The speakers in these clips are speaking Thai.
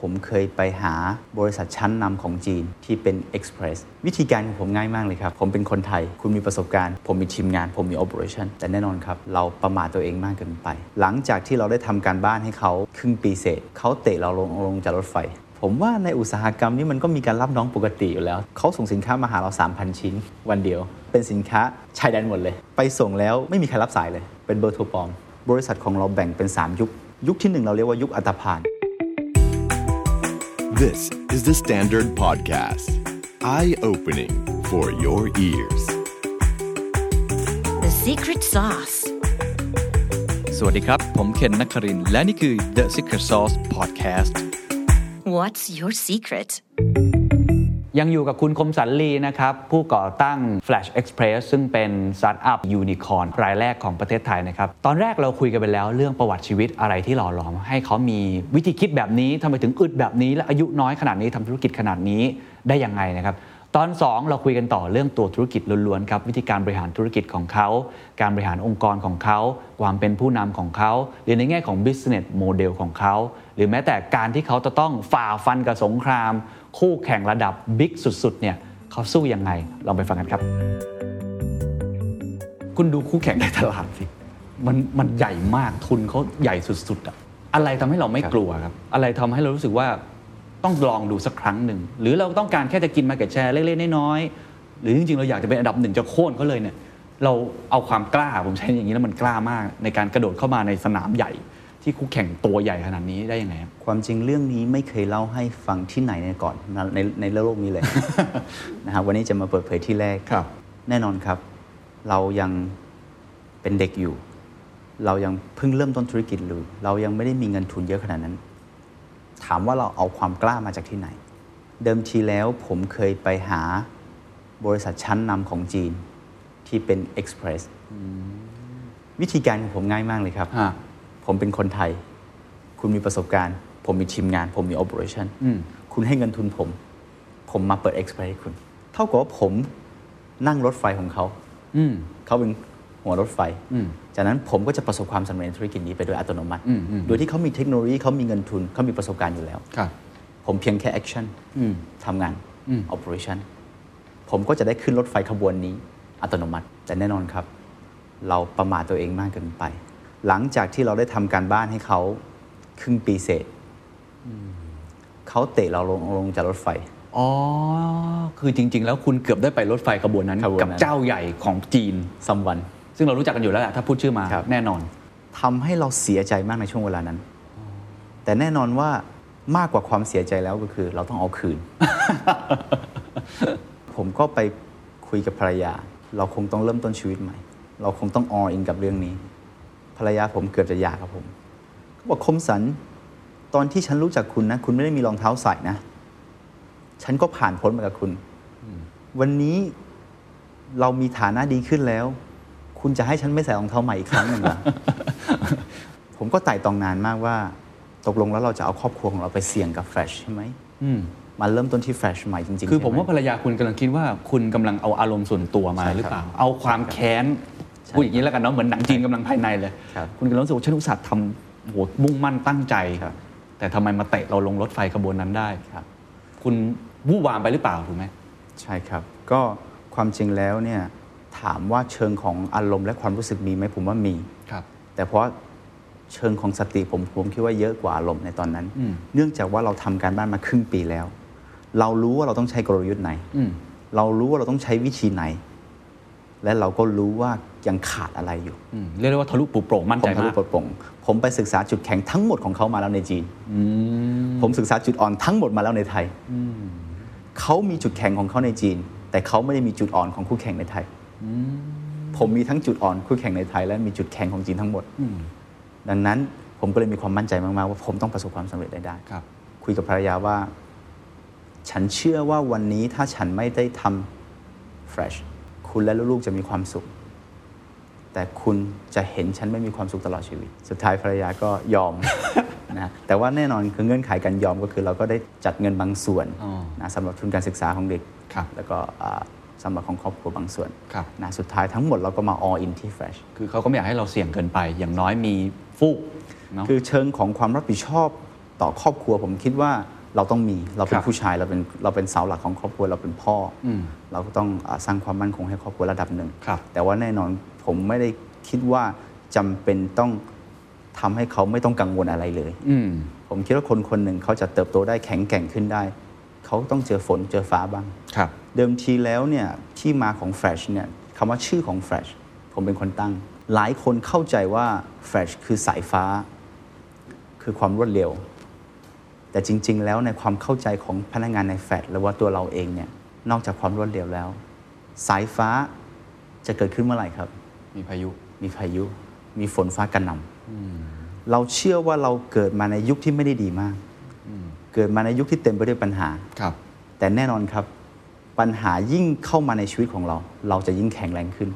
ผมเคยไปหาบริษัทชั้นนำของจีนที่เป็น Express วิธีการของผมง่ายมากเลยครับ ผมเป็นคนไทย คุณมีประสบการณ์ ผมมีทีมงาน ผมมี operation แต่แน่นอนครับ เราประมาทตัวเองมากเกินไป หลังจากที่เราได้ทำการบ้านให้เขาครึ่งปีเศษเขาเตะเราลงลงจากรถไฟผมว่าในอุตสาหกรรมนี้มันก็มีการรับน้องปกติอยู่แล้ว เขาส่งสินค้ามาหาเรา 3,000 ชิ้น วันเดียว เป็นสินค้าชายแดนหมดเลย ไปส่งแล้วไม่มีใครรับสายเลย เป็นเบอร์โทรปลอม บริษัทของเราแบ่งเป็น 3 ยุค ยุคที่หนึ่งเราเรียกว่ายุคอัตภาน This is the Standard Podcast. Eye opening for your ears. The secret sauce. สวัสดีครับ ผมเคนนักครินทร์และนี่คือ The Secret Sauce Podcast What's your secret? ยังอยู่กับคุณคมสันลีนะครับ ผู้ก่อตั้ง Flash Express ซึ่งเป็นสตาร์ทอัพยูนิคอร์นรายแรกของประเทศไทยนะครับ ตอนแรกเราคุยกันไปแล้วเรื่องประวัติชีวิตอะไรที่หล่อหลอม ให้เขามีวิธีคิดแบบนี้ทำไมถึงอึดแบบนี้และอายุน้อยขนาดนี้ทำธุรกิจขนาดนี้ได้ยังไงนะครับ ตอน 2 เราคุยกันต่อเรื่องตัวธุรกิจล้วนๆครับวิธีการบริหารธุรกิจของเขา การบริหารองค์กรของเขา ความเป็นผู้นำของเขาหรือในแง่ของ business model ของเขา หรือแม้แต่การที่เขาจะต้องฝ่าฟันกับสงคราม คู่แข่งระดับบิ๊กสุดๆเนี่ยเขาสู้ยังไงลองไปฟังกันครับ คุณดูคู่แข่งในตลาดสิมันมันใหญ่มากทุนเขาใหญ่สุดๆอะอะไรทำให้เราไม่กลัวครับ อะไรทำให้เรารู้สึกว่าต้องลองดูสักครั้งหนึ่ง หรือเราต้องการแค่จะกินมาเก็ตแชร์เล็กๆน้อยๆหรือจริงๆ เราอยากจะเป็นอันดับหนึ่งจะโค่นเขาเลยเนี่ยเราเอาความกล้าผมใช้อย่างนี้แล้วมันกล้ามากในการกระโดดเข้ามาในสนามใหญ่ ที่คู่แข่งตัวใหญ่ขนาดนี้ได้ยังไงครับความจริงเรื่องนี้ไม่เคยเล่าให้ฟังที่ไหนในก่อนในในในโลกนี้เลยนะครับวันนี้จะมาเปิดเผยที่แรกครับ แน่นอนครับ เรายังเป็นเด็กอยู่ เรายังเพิ่งเริ่มต้นธุรกิจหรือเรายังไม่ได้มีเงินทุนเยอะขนาดนั้น ถามว่าเราเอาความกล้ามาจากที่ไหน เดิมทีแล้วผมเคยไปหาบริษัทชั้นนำของจีนที่เป็น Express วิธีการของผมง่ายมากเลยครับฮะ ผมเป็นคนไทย คุณมีประสบการณ์ ผมมีทีมงาน ผมมี operation อืมคุณให้เงินทุนผม ผมมาเปิด Express ให้คุณ เท่ากับว่าผมนั่งรถไฟของเขาอืมเขาเป็นหัวรถไฟอืมจากนั้นผมก็จะประสบความสำเร็จในธุรกิจนี้ไปโดยอัตโนมัติอืมอืมโดยที่เขามีเทคโนโลยีเขามีเงินทุนเขามีประสบการณ์อยู่แล้วครับผมเพียงแค่ action อืมทำงานอืม operation ผมก็จะได้ขึ้นรถไฟขบวนนี้อัตโนมัติ แต่แน่นอนครับ เราประมาทตัวเองมากเกินไป หลังจากที่เราได้ทำการบ้านให้เขาครึ่งปีเศษเขาเตะเราลงลงจากรถไฟ อ๋อ คือจริง ๆ แล้วคุณเกือบได้ไปรถไฟขบวนนั้น ขบวนนั้น กับเจ้าใหญ่ของจีน ซัมวัน ซึ่งเรารู้จักกันอยู่แล้วแหละถ้าพูดชื่อมาครับ แน่นอน ทำให้เราเสียใจมากในช่วงเวลานั้น แต่แน่นอนว่ามากกว่าความเสียใจแล้วก็คือ เราต้องเอาคืน ผมก็ไปคุยกับภรรยา เราคงต้องเริ่มต้นชีวิตใหม่ เราคงต้องออินกับเรื่องนี้ ภรรยาผมเกือบจะหย่ากับผมเขาบอกคมสันตอนที่ฉันรู้จักคุณนะ คุณไม่ได้มีรองเท้าใส่นะ ฉันก็ผ่านพ้นมากับคุณ วันนี้เรามีฐานะดีขึ้นแล้ว คุณจะให้ฉันไม่ใส่รองเท้าใหม่อีกครั้งหนึ่งเหรอผมก็ไต่ตองนานมากว่า ตกลงแล้วเราจะเอาครอบครัวของเราไปเสี่ยงกับแฟลชใช่ไหมอืมมาเริ่มต้นที่แฟลชใหม่จริงๆ คือผมใช่ไหว่าภรรยาคุณกำลังคิดว่าคุณกำลังเอาอารมณ์ส่วนตัวมาใช่ครับหรือเปล่า เอาความแค้นใช่ พูดอย่างนี้แล้วกันเนาะเหมือนหนังจีนกำลังภายในเลยครับคุณกำลังรู้สึกว่าฉันอุตส่าห์ทำโหมุ่งมั่นตั้งใจครับแต่ทำไมมาเตะเราลงรถไฟขบวนนั้นได้ครับ คุณวู่วามไปหรือเปล่าถูกไหมใช่ครับ ก็ความจริงแล้วเนี่ยถามว่าเชิงของอารมณ์และความรู้สึกมีไหมผมว่ามีครับ แต่เพราะเชิงของสติผมผมคิดว่าเยอะกว่าอารมณ์ในตอนนั้นอืมเนื่องจากว่าเราทำการบ้านมาครึ่งปีแล้ว เรารู้ว่าเราต้องใช้กลยุทธ์ไหนอืมเรารู้ว่าเราต้องใช้วิธีไหน และเราก็รู้ว่า ยังขาดอะไรอยู่อืมเรียกได้ว่าทะลุปลุโปร่งมั่นผมใจทะลุมากปลดโปร่งผมไปศึกษาจุดแข็งทั้งหมดของเขามาแล้วในจีนอืมผมศึกษาจุดอ่อนทั้งหมดมาแล้วในไทยเขามีจุดแข็งของเขาในจีน แต่เขาไม่ได้มีจุดอ่อนของคู่แข่งในไทยผมมีทั้งจุดอ่อนคู่แข่งในไทย และมีจุดแข็งของจีนทั้งหมดอืมดังนั้นผมก็เลยมีความมั่นใจมาก ๆ ว่าผมต้องประสบความสำเร็จได้ได้ครับ คุยกับภรรยาว่า ฉันเชื่อว่าวันนี้ถ้าฉันไม่ได้ทำ fresh คุณและลูกๆจะมีความสุข แต่คุณจะเห็นฉันไม่มีความสุขตลอดชีวิต สุดท้ายภรรยาก็ยอมนะแต่ว่าแน่นอนคือเงื่อนไขการยอมก็คือเราก็ได้จัดเงินบางส่วนอ๋อนะสำหรับทุนการศึกษาของเด็กครับแล้วก็อ่าสำหรับของครอบครัวบางส่วนครับนะสุดท้ายทั้งหมดเราก็มา all in ที่ fresh คือเขาก็ไม่อยากให้เราเสี่ยงเกินไป อย่างน้อยมีฟูกเนาะคือเชิงของความรับผิดชอบต่อครอบครัวผมคิดว่าเราต้องมีเราเป็คนรับผู้ชายเราเป็นเราเป็นเสาหลักของครอบครัวเราเป็นพ่ออมเราก็ต้องอาสร้างความมั่นคงให้ครอบครัวระดับหนึ่งครับแต่ว่าแน่นอน ผมไม่ได้คิดว่าจำเป็นต้องทำให้เขาไม่ต้องกังวลอะไรเลย อืมผมคิดว่าคนคนหนึ่งเขาจะเติบโตได้แข็งแกร่งขึ้นได้ เขาต้องเจอฝนเจอฟ้าบ้างครับ เดิมทีแล้วเนี่ยที่มาของ Flash เนี่ยคำว่าชื่อของ Flash ผมเป็นคนตั้ง หลายคนเข้าใจว่า Flash คือสายฟ้า คือความรวดเร็ว แต่จริง ๆ แล้วในความเข้าใจของพนักงานในแฟลชหรือว่าตัวเราเองเนี่ยนอกจากความรวดเร็วแล้ว สายฟ้าจะเกิดขึ้นเมื่อไหร่ครับ มีพายุ มีพายุ มีฝนฟ้ากระหน่ำเราเชื่อว่าเราเกิดมาในยุคที่ไม่ได้ดีมาก เกิดมาในยุคที่เต็มไปด้วยปัญหาครับแต่แน่นอนครับ ปัญหายิ่งเข้ามาในชีวิตของเรา เราจะยิ่งแข็งแรงขึ้น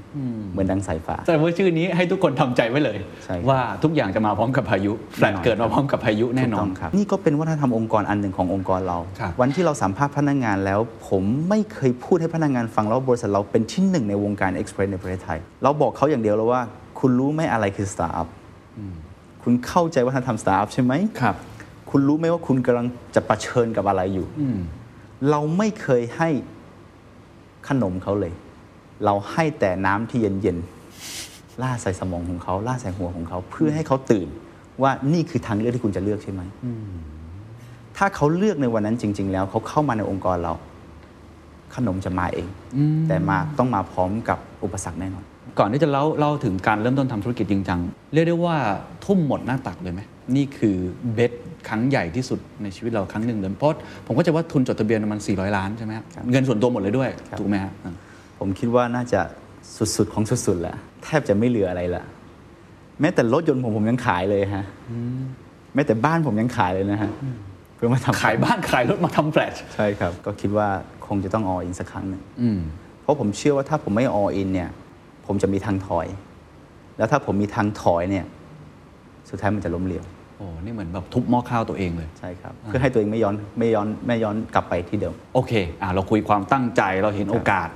เหมือนดังสายฟ้าแต่ว่าชื่อนี้ให้ทุกคนทำใจไว้เลยใช่ครับว่าทุกอย่างจะมาพร้อมกับพายุแฟลตแน่นอนเกิดมาพร้อมกับพายุแน่นถูกอต้นงครับนี่ก็เป็นวัฒนธรรมองค์กรอันหนึ่งขององค์กรเราครับวันที่เราสัมภาษณ์พนักงานแล้ว ผมไม่เคยพูดให้พนักงานฟังแล้วว่าบริษัทเราเป็นที่หนึ่งในวงการ express ในประเทศไทย เราบอกเขาอย่างเดียวแล้วว่า คุณรู้ไหมอะไรคือสตาร์ทอัพคุณเข้าใจวัฒนธรรมสตาร์ทอัพใช่ไหมครับคุณรู้ไหมว่าคุณกำลังจะเผชิญกับอะไรอยู่เราไม่เคยให้ ขนมเขาเลย เราให้แต่น้ำที่เย็นๆราดใส่สมองของเขาราดใส่หัวของเขาเพื่อให้เขาตื่น ว่านี่คือทางเลือกที่คุณจะเลือกใช่ไหมถ้าเขาเลือกในวันนั้นจริง ๆ แล้วเขาเข้ามาในองค์กรเรา ขนมจะมาเองแต่มาต้องมาพร้อมกับอุปสรรคแน่นอน ก่อนที่จะเล่าเล่าถึงการเริ่มต้นทำธุรกิจจริงจังเรียกได้ว่าทุ่มหมดหน้าตักเลยไหมนี่คือเบส ครั้งใหญ่ที่สุดในชีวิตเราครั้งหนึ่งเลยเพราะผมก็จะว่าทุนจดทะเบียนมัน 400 ล้านใช่ไหมครับเงินส่วนตัวหมดเลยด้วยครับถูกไหมฮะอ่าผมคิดว่าน่าจะสุดๆ ของสุดๆแหละแทบจะไม่เหลืออะไรละแม้แต่รถยนต์ผมผมยังขายเลยฮะแม้แต่บ้านผมยังขายเลยนะฮะเพื่อมาทำขายบ้านขายรถมาทำแฟลชใช่ครับ ก็คิดว่าคงจะต้องออินสักครั้งหนึ่งอืมเพราะผมเชื่อว่าถ้าผมไม่ออินเนี่ย ผมจะมีทางถอย แล้วถ้าผมมีทางถอยเนี่ย สุดท้ายมันจะล้มเหลว โอ้นี่เหมือนแบบทุบหม้อข้าวตัวเองเลย ใช่ครับ เพื่อให้ตัวเองไม่ย้อนไม่ย้อนไม่ย้อนกลับไปที่เดิม โอเคอะเราคุยความตั้งใจเราเห็นครับโอกาส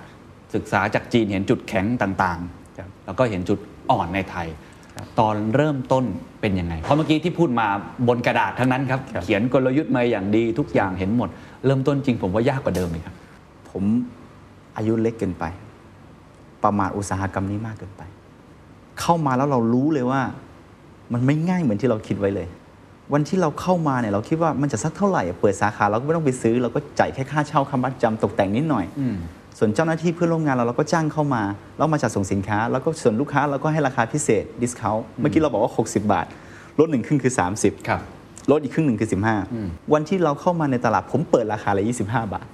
ศึกษาจากจีนเห็นจุดแข็งต่างครับๆแล้วก็เห็นจุดอ่อนในไทยครับตอนเริ่มต้นเป็นยังไง เพราะเมื่อกี้ที่พูดมาบนกระดาษทั้งนั้นครับครับ เขียนกลยุทธ์มาอย่างดีทุกอย่างเห็นหมด เริ่มต้นจริงผมว่ายากกว่าเดิมเลยครับ ผมอายุเล็กเกินไป ประมาทอุตสาหกรรมนี้มากเกินไป เข้ามาแล้วเรารู้เลยว่า มันไม่ง่ายเหมือนที่เราคิดไว้เลย วันที่เราเข้ามาเนี่ยเราคิดว่ามันจะสักเท่าไหร่ เปิดสาขาเราก็ไม่ต้องไปซื้อ เราก็จ่ายแค่ค่าเช่าค่ามัดจำตกแต่งนิดหน่อยส่วนเจ้าหน้าที่เพื่อนร่วมงานเราเราก็จ้างเข้ามาแล้วมาจัดส่งสินค้า แล้วก็ส่วนลูกค้าเราก็ให้ราคาพิเศษดิสคาวเมื่อกี้เราบอกว่า 60 บาท ลดหนึ่งครึ่งคือ 30ครับลดอีกครึ่งหนึ่งคือ 15 วันที่เราเข้ามาในตลาดผมเปิดราคาเลย25 บาท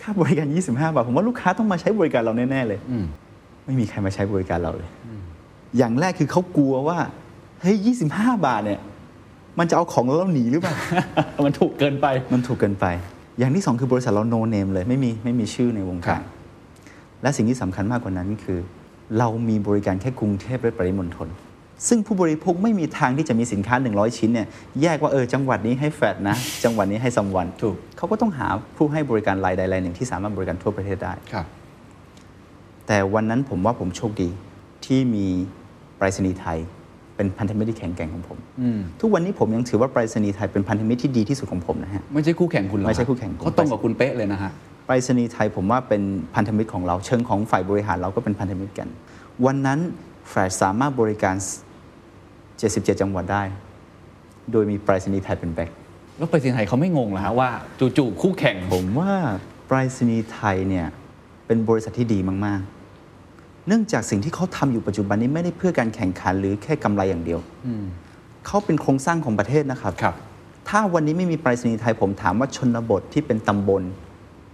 ค่าบริการ 25 บาท ผมว่าลูกค้าต้องมาใช้บริการเราแน่ ๆ เลย ไม่มีใครมาใช้บริการเราเลย อย่างแรกคือเขากลัวว่าเฮ้ย25บาทเนี่ยมันจะเอาของเราแล้วหนีหรือเปล่า มันถูกเกินไป มันถูกเกินไป อย่างที่สองคือบริษัทเราโนเนมเลยไม่มีไม่มีชื่อในวงครัการบและสิ่งที่สำคัญมากกว่านั้นคือ เรามีบริการแค่กรุงเทพและปริมณฑล ซึ่งผู้บริโภคไม่มีทางที่จะมีสินค้า 100 ชิ้นเนี่ยแยกว่าเออจังหวัดนี้ให้แฟดนะ จังหวัดนี้ให้ซัมวันถูกเขาก็ต้องหาผู้ให้บริการรายใดรายหนึ่งที่สามารถบริการทั่วประเทศได้ครับ แต่วันนั้นผมว่าผมโชคดีที่มี ไปรษณีย์ไทย เป็นพันธมิตรที่แข็งแกร่งของผมทุกวันนี้ผมยังถือว่าไปรษณีย์ไทยเป็นพันธมิตรที่ดีที่สุดของผมนะฮะไม่ใช่คู่แข่งคุณหรอไม่ใช่คู่แข่งผมเขาตรงกับคุณเป๊ะเลยนะฮะไปรษณีย์ไทยผมว่าเป็นพันธมิตรของเรา เชิงของฝ่ายบริหารเราก็เป็นพันธมิตรกัน วันนั้นแฟลชสามารถบริการ 77 จังหวัดได้ โดยมีไปรษณีย์ไทยเป็นแบ็คแล้วไปสินไทยเขาไม่งงเหรอฮะว่าจู่ๆคู่แข่งผมว่าไปรษณีย์ไทยเนี่ยเป็นบริษัทที่ดีมากๆ เนื่องจากสิ่งที่เขาทำอยู่ปัจจุบันนี้ไม่ได้เพื่อการแข่งขันหรือแค่กำไรอย่างเดียวเขาเป็นโครงสร้างของประเทศนะครับครับถ้าวันนี้ไม่มีไปรษณีย์ไทยผมถามว่าชนบทที่เป็นตำบล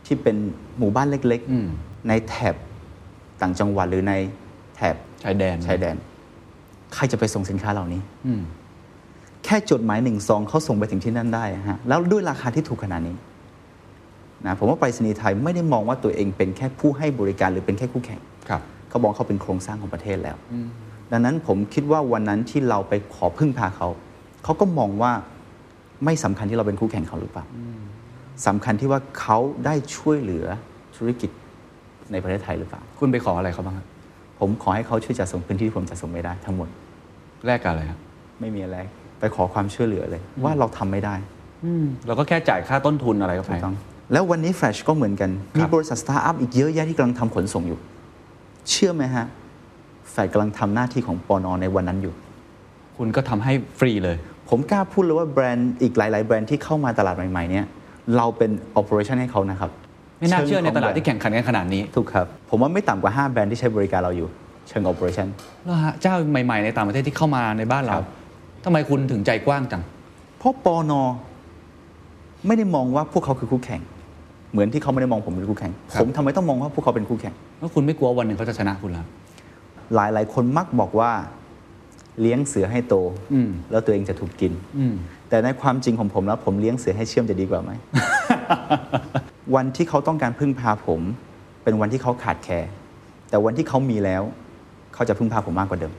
ที่เป็นหมู่บ้านเล็กอืมๆในแถบต่างจังหวัดหรือในแถบชายแดนชายแดน ใครจะไปส่งสินค้าเหล่านี้อืมแค่จดหมายหนึ่งซองเขาส่งไปถึงที่นั่นได้ฮะแล้วด้วยราคาที่ถูกขนาดนี้นะผมว่าไปรษณีย์ไทยไม่ได้มองว่าตัวเองเป็นแค่ผู้ให้บริการหรือเป็นแค่คู่แข่งครับ เขาบอกเขาเป็นโครงสร้างของประเทศแล้ว ดังนั้นผมคิดว่าวันนั้นที่เราไปขอพึ่งพาเขาเขาก็มองว่าไม่สำคัญที่เราเป็นคู่แข่งเขาหรือเปล่าสำคัญที่ว่าเขาได้ช่วยเหลือธุรกิจในประเทศไทยหรือเปล่า คุณไปขออะไรเขาบ้างครับผมขอให้เขาช่วยจัดส่งพื้นที่ที่ผมจัดส่งไม่ได้ทั้งหมดแลกกับอะไรครับไม่มีอะไรไปไปขอความช่วยเหลือเลย ว่าเราทำไม่ได้อืมเราก็แค่จ่ายค่าต้นทุนอะไรก็ไปถูกต้องแล้ววันนี้แฟลชก็เหมือนกันครับมีบริษัทสตาร์ทอัพอีกเยอะแยะที่กำลังทำขนส่งอยู่ เชื่อไหมฮะแฟลชกำลังทำหน้าที่ของปอนอในวันนั้นอยู่ คุณก็ทำให้ฟรีเลย ผมกล้าพูดเลยว่าแบรนด์อีกหลาย ๆ แบรนด์ที่เข้ามาตลาดใหม่ ๆ เนี่ยเราเป็น operation ให้เขานะครับ ไม่น่าเชื่อในตลาดที่เชิงแข่งขันกันขนาดนี้ ถูกครับ ผมว่าไม่ต่ำกว่า 5 แบรนด์ที่ใช้บริการเราอยู่ เชิง operation แล้วฮะเจ้าใหม่ ๆ ในต่างประเทศที่เข้ามาในบ้านเราครับทำไมคุณถึงใจกว้างจัง เพราะปอนอไม่ได้มองว่าพวกเขาคือคู่แข่ง เหมือนที่เขาไม่ได้มองผมเป็นคู่แข่งครับผมทำไมต้องมองว่าพวกเขาเป็นคู่แข่งแล้วคุณไม่กลัววันหนึ่งเขาจะชนะคุณแล้วหลายหลายๆคนมักบอกว่าเลี้ยงเสือให้โตอืมแล้วตัวเองจะถูกกินอืมแต่ในความจริงของผมแล้วผมเลี้ยงเสือให้เชื่อมจะดีกว่าไหมวันที่เขาต้องการพึ่งพาผม เป็นวันที่เขาขาดแคลร์แต่วันที่เขามีแล้ว เขาจะพึ่งพาผมมากกว่าเดิม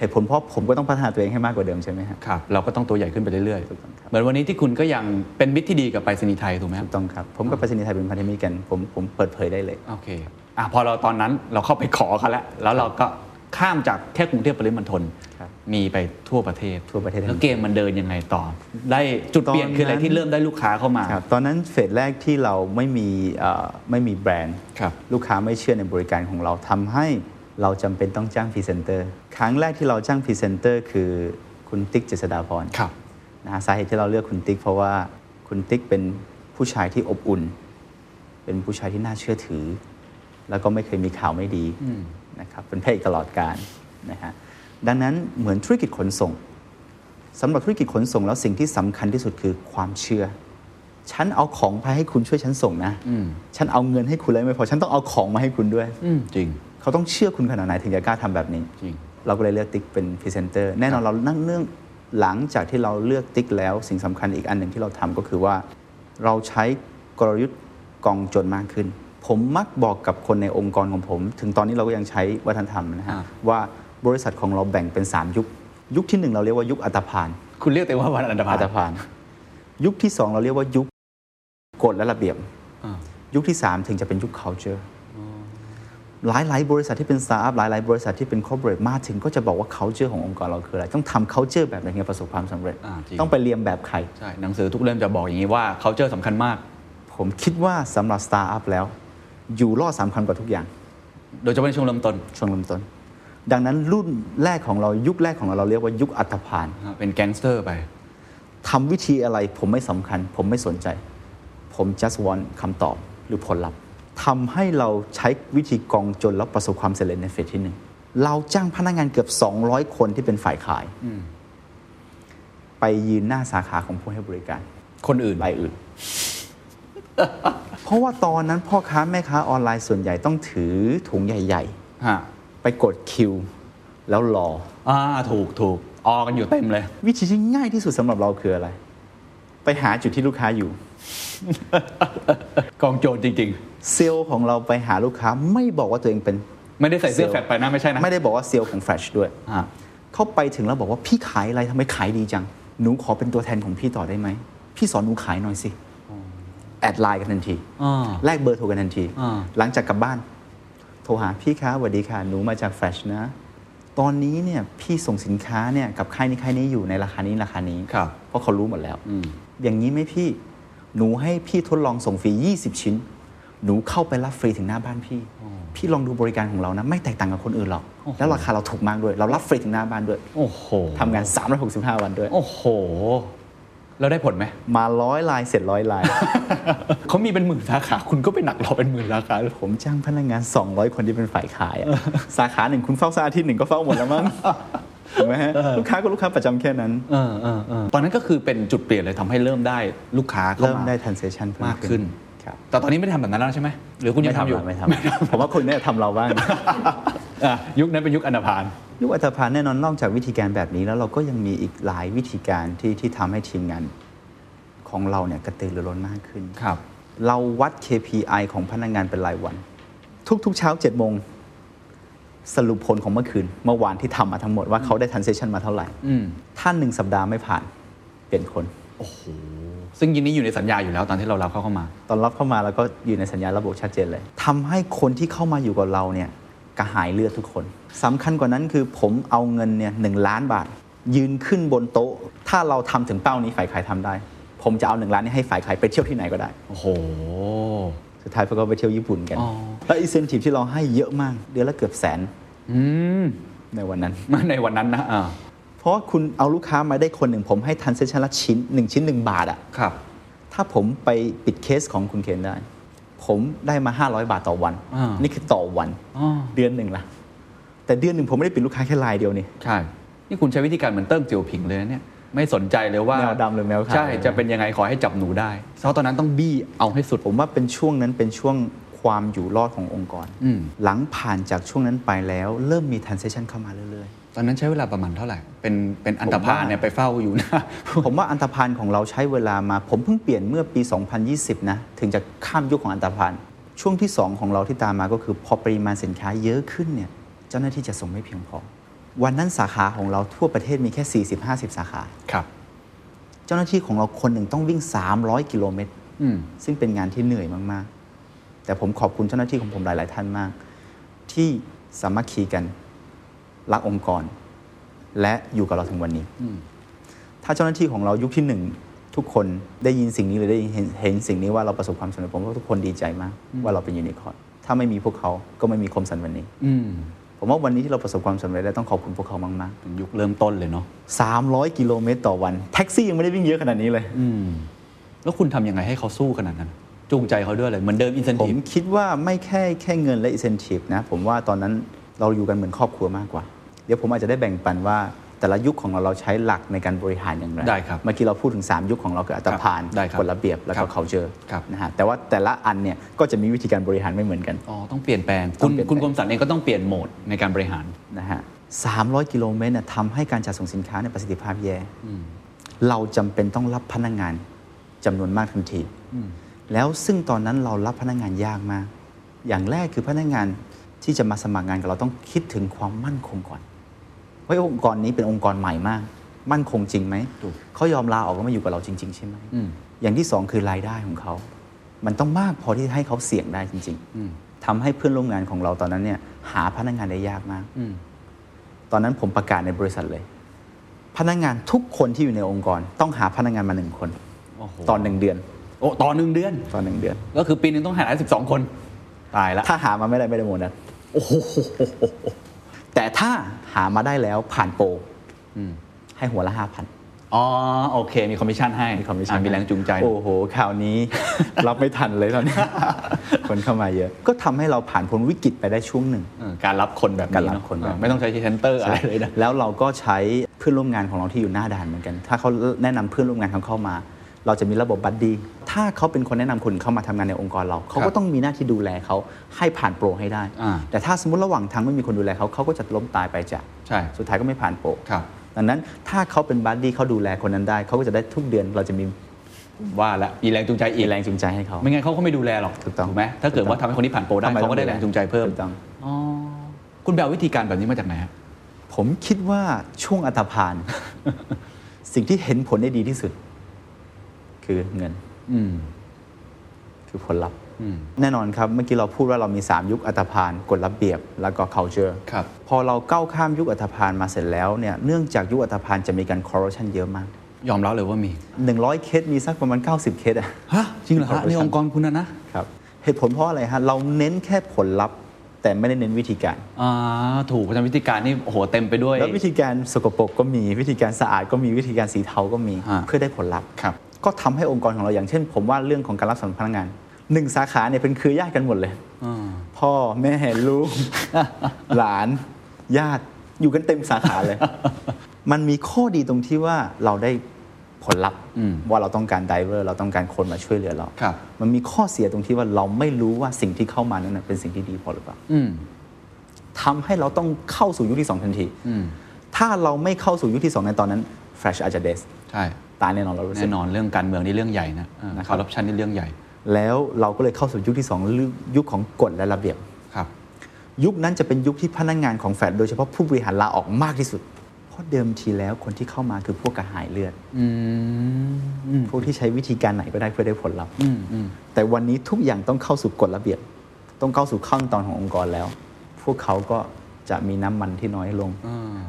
เหตุผลเพราะผมก็ต้องพัฒนาตัวเองให้มากกว่าเดิมใช่ไหมครับครับ เราก็ต้องตัวใหญ่ขึ้นไปเรื่อยถูกต้องครับๆเหมือนวันนี้ที่คุณก็ยังเป็นมิตรที่ดีกับไปรษณีย์ไทยถูกไหมครัถูบกต้องครับ ผมกับไปรษณีย์ไทยเป็นพันธมิตรกันผมผมเปิดเผยได้เลยโอเคอะพอเราตอนนั้นเราเข้าไปขอเขาแล้วแล้วเราก็ข้ามจากแค่กรุงเทพปริมณฑลครับมีไปทั่วประเทศทั่วประเทศแล้วเกมมันเดินยังไงต่อ ได้จุดเปลี่ยนคืออะไรตอนนั้นที่เริ่มได้ลูกค้าเข้ามาครับตอนนั้นเฟสแรกที่เราไม่มีเอ่อไม่มีแบรนด์ครับลูกค้าไม่เชื่อในบริการของเราทำให้ เราจำเป็นต้องจ้างพรีเซนเตอร์ครั้งแรกที่เราจ้างพรีเซนเตอร์คือคุณติ๊กเจษฎาพรครับนะฮะสาเหตุที่เราเลือกคุณติ๊ก เพราะว่าคุณติ๊กเป็นผู้ชายที่อบอุ่น เป็นผู้ชายที่น่าเชื่อถือ แล้วก็ไม่เคยมีข่าวไม่ดีนะครับเป็นพระเอกตลอดกาลนะฮะดังนั้นเหมือนธุรกิจขนส่งสำหรับธุรกิจขนส่งแล้วสิ่งที่สำคัญที่สุดคือความเชื่อ ฉันเอาของไปให้คุณช่วยฉันส่งนะ ฉันเอาเงินให้คุณแล้วไม่พอ ฉันต้องเอาของมาให้คุณด้วยอืมจริง เขาต้องเชื่อคุณขนาดไหนถึงจะกล้าทำแบบนี้จริงเราก็เลยเลือกติ๊กเป็นพรีเซนเตอร์แน่นอนเรานั่งเนื่องหลังจากที่เราเลือกติ๊กแล้วสิ่งสำคัญอีกอันหนึ่งที่เราทำก็คือว่า เราใช้กลยุทธ์กองโจรมากขึ้น ผมมักบอกกับคนในองค์กรของผม ถึงตอนนี้เราก็ยังใช้วัฒนธรรมนะฮะอ่าว่าบริษัทของเราแบ่งเป็น 3 ยุค ยุคที่หนึ่งเราเรียกว่ายุคอันธพาล คุณเรียกตัวเองว่าอันธพาล อันธพาล ยุคที่สองเราเรียกว่ายุคกฎและระเบียบอ่ายุคที่ 3 ถึงจะเป็นยุค culture หลายหลายๆ บริษัทที่เป็นสตาร์ทอัพหลายหลายๆบริษัทที่เป็น corporate มาถึงก็จะบอกว่า culture ขององค์กรเราคืออะไร ต้องทำ culture แบบไหนถึงจะประสบความสำเร็จอ่าจริงต้องไปเรียนแบบใครใช่หนังสือทุกเล่มจะบอกอย่างนี้ว่า culture สำคัญมาก ผมคิดว่าสำหรับสตาร์ทอัพแล้ว อยู่รอดสำคัญกว่าทุกอย่าง โดยเฉพาะในช่วงเริ่มต้นช่วงเริ่มต้น ดังนั้นรุ่นแรกของเรายุคแรกของเราเราเรียกว่ายุคอัตภานเป็นแก๊งสเตอร์ไปทำวิธีอะไรผมไม่สำคัญ ผมไม่สนใจ ผม just want คำตอบหรือผลลัพธ์ ทำให้เราใช้วิธีกองจนแล้วประสบความสำเร็จในเฟสที่หนึ่งเราจ้างพนักงานเกือบ 200 คนที่เป็นฝ่ายขายไปยืนหน้าสาขาของผู้ให้บริการ คนอื่นรายอื่น เพราะว่าตอนนั้นพ่อค้าแม่ค้าออนไลน์ส่วนใหญ่ต้องถือถุงใหญ่ฮะๆไปกดคิว แล้วรออ่าถูกถูกออกันอยู่เต็มเลย วิธีที่ง่ายที่สุดสำหรับเราคืออะไร ไปหาจุดที่ลูกค้าอยู่ กองโจรจริง เซลล์ของเราไปหาลูกค้าไม่บอกว่าตัวเองเป็น ๆ ไม่ได้ใส่เสื้อแฟลตไปนะไม่ใช่นะ ไม่ได้บอกว่าเซลล์ของแฟลชด้วยฮะเข้าไปถึงแล้วบอกว่าพี่ขายอะไรทำไมขายดีจัง หนูขอเป็นตัวแทนของพี่ต่อได้ไหม พี่สอนหนูขายหน่อยสิ add LINE กันทันที อ่าแลกเบอร์โทรกันทันที อ่า หลังจากกลับบ้าน โทรหาพี่คะสวัสดีค่ะ หนูมาจากแฟลชนะ ตอนนี้เนี่ยพี่ส่งสินค้าเนี่ยกับค่ายนี้ค่ายนี้อยู่ในราคานี้ราคานี้ ครับ เพราะเขารู้หมดแล้วอืมอย่างนี้ไหมพี่ หนูให้พี่ทดลองส่งฟรี 20 ชิ้น หนูเข้าไปรับฟรีถึงหน้าบ้านพี่ พี่ลองดูบริการของเรานะ ไม่แตกต่างกับคนอื่นหรอก แล้วราคาเราถูกมากด้วย เรารับฟรีถึงหน้าบ้านด้วย โอ้โหทำงาน 365 วันด้วย โอ้โห แล้วได้ผลไหม มาร้อยลายเสร็จร้อยลาย เขามีเป็นหมื่นสาขา คุณก็ไปหนักเราเป็นหมื่นสาขาเลยผมจ้างพนักงาน 200 คนที่เป็นฝ่ายขายอะสาขาหนึ่งคุณเฝ้าสักอาทิตย์หนึ่งก็เฝ้าหมดแล้วมั้ง ถูกไหมฮะลูกค้าก็ลูกค้าประจำแค่นั้นเออเออเออตอนนั้นก็คือเป็นจุดเปลี่ยนเลยทำให้เริ่มได้ลูกค้าเข้าเริ่มมาได้ transaction เพิ่มมากขึ้นครับแต่ตอนนี้ไม่ได้ทำแบบนั้นแล้วใช่ไหมหรือคุณยังทำอยู่ไม่ทำผมว่าคนเนี้ทำเราบ้างอะยุคนั้นเป็นยุคอนาพานยุคอัตภานแน่นอนนอกจากวิธีการแบบนี้แล้วเราก็ยังมีอีกหลายวิธีการที่ที่ทำให้ทีมงานของเราเนี่ยกระตือรือร้นมากขึ้นครับ เราวัด KPI ของพนักงานเป็นรายวัน ทุกๆเช้า7โมง สรุปผลของเมื่อคืน เมื่อวานที่ทำมาทั้งหมดว่าเขาได้ transaction มาเท่าไหร่อืมถ้าหนึ่งสัปดาห์ไม่ผ่าน เปลี่ยนคนซึ่งยินนี้อยู่ในสัญญาอยู่แล้วตอนที่เรารับเข้าเข้ามา ตอนรับเข้ามาแล้วก็อยู่ในสัญญาระบุชัดเจนเลยทำให้คนที่เข้ามาอยู่กับเราเนี่ยกระหายเลือดทุกคนสำคัญกว่านั้นคือผมเอาเงินเนี่ยหนึ่งล้านบาท ยืนขึ้นบนโต๊ะ ถ้าเราทำถึงเป้านี้ฝ่ายขายทำได้ ผมจะเอาหนึ่งล้านนี้ให้ฝ่ายขายไปเที่ยวที่ไหนก็ได้ โอ้โห สุดท้ายพวกเขาไปเที่ยวญี่ปุ่นกัน อ๋อ แล้วอินเซนティブที่เราให้เยอะมาก เดือนละเกือบแสน อืม ในวันนั้น ในวันนั้นนะอ่า เพราะว่าคุณเอาลูกค้ามาได้คนหนึ่ง ผมให้ทันเซชันละชิ้นหนึ่งชิ้นหนึ่งบาทอะ ครับ ถ้าผมไปปิดเคสของคุณเคนได้ ผมได้มา 500 บาทต่อวัน อ่านี่ นี่คือต่อวัน อ๋อ เดือนหนึ่งละแต่เดือนหนึ่งผมไม่ได้ปิดลูกค้าแค่รายเดียวนี่ ใช่ นี่คุณใช้วิธีการเหมือนเติ้งเจียวผิงเลยนะเนี่ย ไม่สนใจเลยว่าแมวดำหรือแมวขาวใช่จะเป็นยังไงขอให้จับหนูได้เพราะตอนนั้นต้องบี้เอาให้สุดผมว่าเป็นช่วงนั้นเป็นช่วงความอยู่รอดขององค์กรอืมหลังผ่านจากช่วงนั้นไปแล้ว เริ่มมีทันเซชันเข้ามาเรื่อยตอนนั้นใช้เวลาประมาณเท่าไหร่ เป็นเป็นอันตพาลเนี่ยไปเฝ้าอยู่นะๆผมว่าอันตพานของเราใช้เวลามา ผมเพิ่งเปลี่ยนเมื่อปี 2020 นะ ถึงจะข้ามยุคของอันตพานช่วงที่ 2 ของเราที่ตามมาก็คือพอปริมาณสินค้าเยอะขึ้นเนี่ยเจ้าหน้าที่จะส่งไม่เพียงพอ วันนั้นสาขาของเราทั่วประเทศมีแค่ 40-50 สาขาครับ เจ้าหน้าที่ของเราคนหนึ่งต้องวิ่ง 300 กิโลเมตรอืมซึ่งเป็นงานที่เหนื่อยมาก ๆ แต่ผมขอบคุณเจ้าหน้าที่ของผมหลาย ๆ ท่านมาก ที่สามัคคีกันรักองค์กร และอยู่กับเราถึงวันนี้ ถ้าเจ้าหน้าที่ของเรายุคที่หนึ่งทุกคนได้ยินสิ่งนี้หรือได้เห็นเห็นสิ่งนี้ว่าเราประสบความสำเร็จผมว่าทุกคนดีใจมาก ว่าเราเป็นยูนิคอร์นถ้าไม่มีพวกเขาก็ไม่มีคมสันวันนี้อืม ผมว่าวันนี้ที่เราประสบความสำเร็จได้ต้องขอบคุณพวกเขามาก เป็นยุคเริ่มต้นเลยเนาะ ๆ 300 กิโลเมตรต่อวัน แท็กซี่ยังไม่ได้วิ่งเยอะขนาดนี้เลย อืม แล้วคุณทำยังไงให้เขาสู้ขนาดนั้น จูงใจเขาด้วยเลยเหมือนเดิมอินเซน ผ ティ ม ブ คิดว่าไม่แค่แค่เงินและ incentive นะ ผมว่าตอนนั้นเราอยู่กันเหมือนครอบครัวมากกว่า เดี๋ยวผมอาจจะได้แบ่งปันว่า แต่ละยุคของเราเราใช้หลักในการบริหารอย่างไรได้ครับเมื่อกี้เราพูดถึง 3 ยุคของเราคืออัตภานได้ครับกฎระเบียบแล้วครัก็บ culture ครับนะฮะแต่ว่าแต่ละอันเนี่ยก็จะมีวิธีการบริหารไม่เหมือนกันอ๋อต้องเปลี่ยนแปลงต้คุอณงเปลี่ยนคุณแปลงคมสันเองก็ต้องเปลี่ยนโหมดในการบริหารนะฮะ300กิโลเมตรเนี่ยทำให้การจัดส่งสินค้าในยประสิทธิภาพแย่เราจำเป็นต้องรับพนักงานจำนวนมากทันทีแล้วซึ่งตอนนั้นเรารับพนักงานยากมาก อย่างแรกคือพนักงานที่จะมาสมัครงานกับเราต้องคิดถึงความมั่นคงก่อน ว่าองค์กรนี้เป็นองค์กรใหม่มาก มั่นคงจริงไหมถูกเขายอมลาออกก็มาอยู่กับเราจริง ๆ ใช่ไหมอืมอย่างที่สองคือรายได้ของเขา มันต้องมากพอที่ให้เขาเสี่ยงได้จริงอืมๆทำให้เพื่อนร่วมงานของเราตอนนั้นเนี่ย หาพนักงานได้ยากมากอืมตอนนั้นผมประกาศในบริษัทเลย พนักงานทุกคนที่อยู่ในองค์กร ต้องหาพนักงานมาหนึ่งคนโอ้โหต่อหนึ่งเดือน โอ้ต่อหนึ่งเดือนต่อหนึ่งเดือน ก็คือปีหนึงต้องหาได้สิบสองคน ตายละถ้าหามาไม่ได้ไม่ได้โบนัสโอ้โห แต่ถ้าหามาได้แล้วผ่านโปรอืมให้หัวละห้าพันอ๋อโอเค มีคอมมิชชั่นให้มีคอมมิชชั่นอะมีแรงจูงใจ โอ้โหคราวนี้ รับไม่ทันเลยตอนนี้ คนเข้ามาเยอะ ก็ทำให้เราผ่านพ้นวิกฤตไปได้ช่วงหนึ่งเออการรับคนแบบนี้การรับเอ๊ะคนแบบนี้เออไม่ต้องใช้ center อะไรเลยนะแล้วเราก็ใช้เพื่อนร่วมงานของเราที่อยู่หน้าด่านเหมือนกัน ถ้าเขาแนะนำเพื่อนร่วมงานเขาเข้ามา เราจะมีระบบบัดดี้ถ้าเขาเป็นคนแนะนำคนเข้ามาทำงานในองค์กรเรา เขาครัก็บต้องมีหน้าที่ดูแลเขาให้ผ่านโปรให้ได้อ่าแต่ถ้าสมมติระหว่างทางไม่มีคนดูแลเขาเขาก็จะล้มตายไปจากใช่สุดท้ายก็ไม่ผ่านโปรครับดังนั้นถ้าเขาเป็นบัดดี้เขาดูแลคนนั้นได้ เขาก็จะได้ทุกเดือนเราจะมีว่าละมีแรงจูงใจอีมีกแรงจูงใจให้เขาไม่งั้นเขาก็ไม่ดูแลหรอกถูกต้องไหมถ้าเกิดว่าถูกต้องทำให้คนนี้ผ่านโปรได้ทำไมเขาก็ได้ต้องแรงจูงใจเพิ่มถูกต้องอ๋อคุณแบบวิธีการแบบนี้มาจากไหนฮะผมคิดว่าช่วงอัตภาน สิ่งที่เห็นผลได้ดีที่สุด คือเงินอืมคือผลลัพธ์อืมแน่นอนครับ เมื่อกี้เราพูดว่าเรามี 3 ยุคอัตภานกฎระเบียบ แล้วก็ culture ครับพอเราก้าวข้ามยุคอัตภานมาเสร็จแล้วเนี่ยเนื่องจากยุคอัตภานจะมีการ corruption เยอะมาก ยอมรับเลยว่ามี 100 เคสมีสักประมาณ 90 เคสอะฮะจริงเหรอฮะ corruption ในองค์กรคุณนะนะครับเหตุผลเพราะอะไรฮะเราเน้นแค่ผลลัพธ์แต่ไม่ได้เน้นวิธีการอ่าถูกเพราะฉะนั้นวิธีการนี่โอ้โหเต็มไปด้วย แล้ววิธีการสกปรกก็มีวิธีการสะอาดก็มีวิธีการสีเทาก็มีฮะเพื่อได้ผลลัพธ์ครับ ก็ทำให้องค์กรของเราอย่างเช่น ผมว่าเรื่องของการรับสมัครพนักงานหนึ่งสาขาเนี่ยเป็นเครือญาติกันหมดเลยอ่าพ่อแม่ลูกหลาน ญาติอยู่กันเต็มสาขาเลย มันมีข้อดีตรงที่ว่าเราได้ผลลัพธ์อืมว่าเราต้องการไดเวอร์เราต้องการคนมาช่วยเหลือเราครับมันมีข้อเสียตรงที่ว่าเราไม่รู้ว่าสิ่งที่เข้ามานั้นนะเป็นสิ่งที่ดีพอหรือเปล่าอืมทำให้เราต้องเข้าสู่ยุคที่สองทันทีอืมถ้าเราไม่เข้าสู่ยุคที่สองในตอนนั้นแฟลชอาจจะเดสใช่ ตายแน่นอนเรารู้สึแน่กนอนเรื่องการเมืองนี่เรื่องใหญ่นะนะคครับอร์รัปชันนี่เรื่องใหญ่แล้วเราก็เลยเข้าสู่ยุคที่สองยุคของกฎและระเบียบ ครับ ยุคนั้นจะเป็นยุคที่พนักงานของแฟดโดยเฉพาะผู้บริหารลาออกมากที่สุด เพราะเดิมทีแล้วคนที่เข้ามาคือพวกกระหายเลือด อืมอืมพวกที่ใช้วิธีการไหนก็ได้เพื่อได้ผลลัพธ์ อืมอืมแต่วันนี้ทุกอย่างต้องเข้าสู่กฎระเบียบ ต้องเข้าสู่ขั้นตอนขององค์กรแล้ว พวกเขาก็ จะมีน้ำมันที่น้อยลง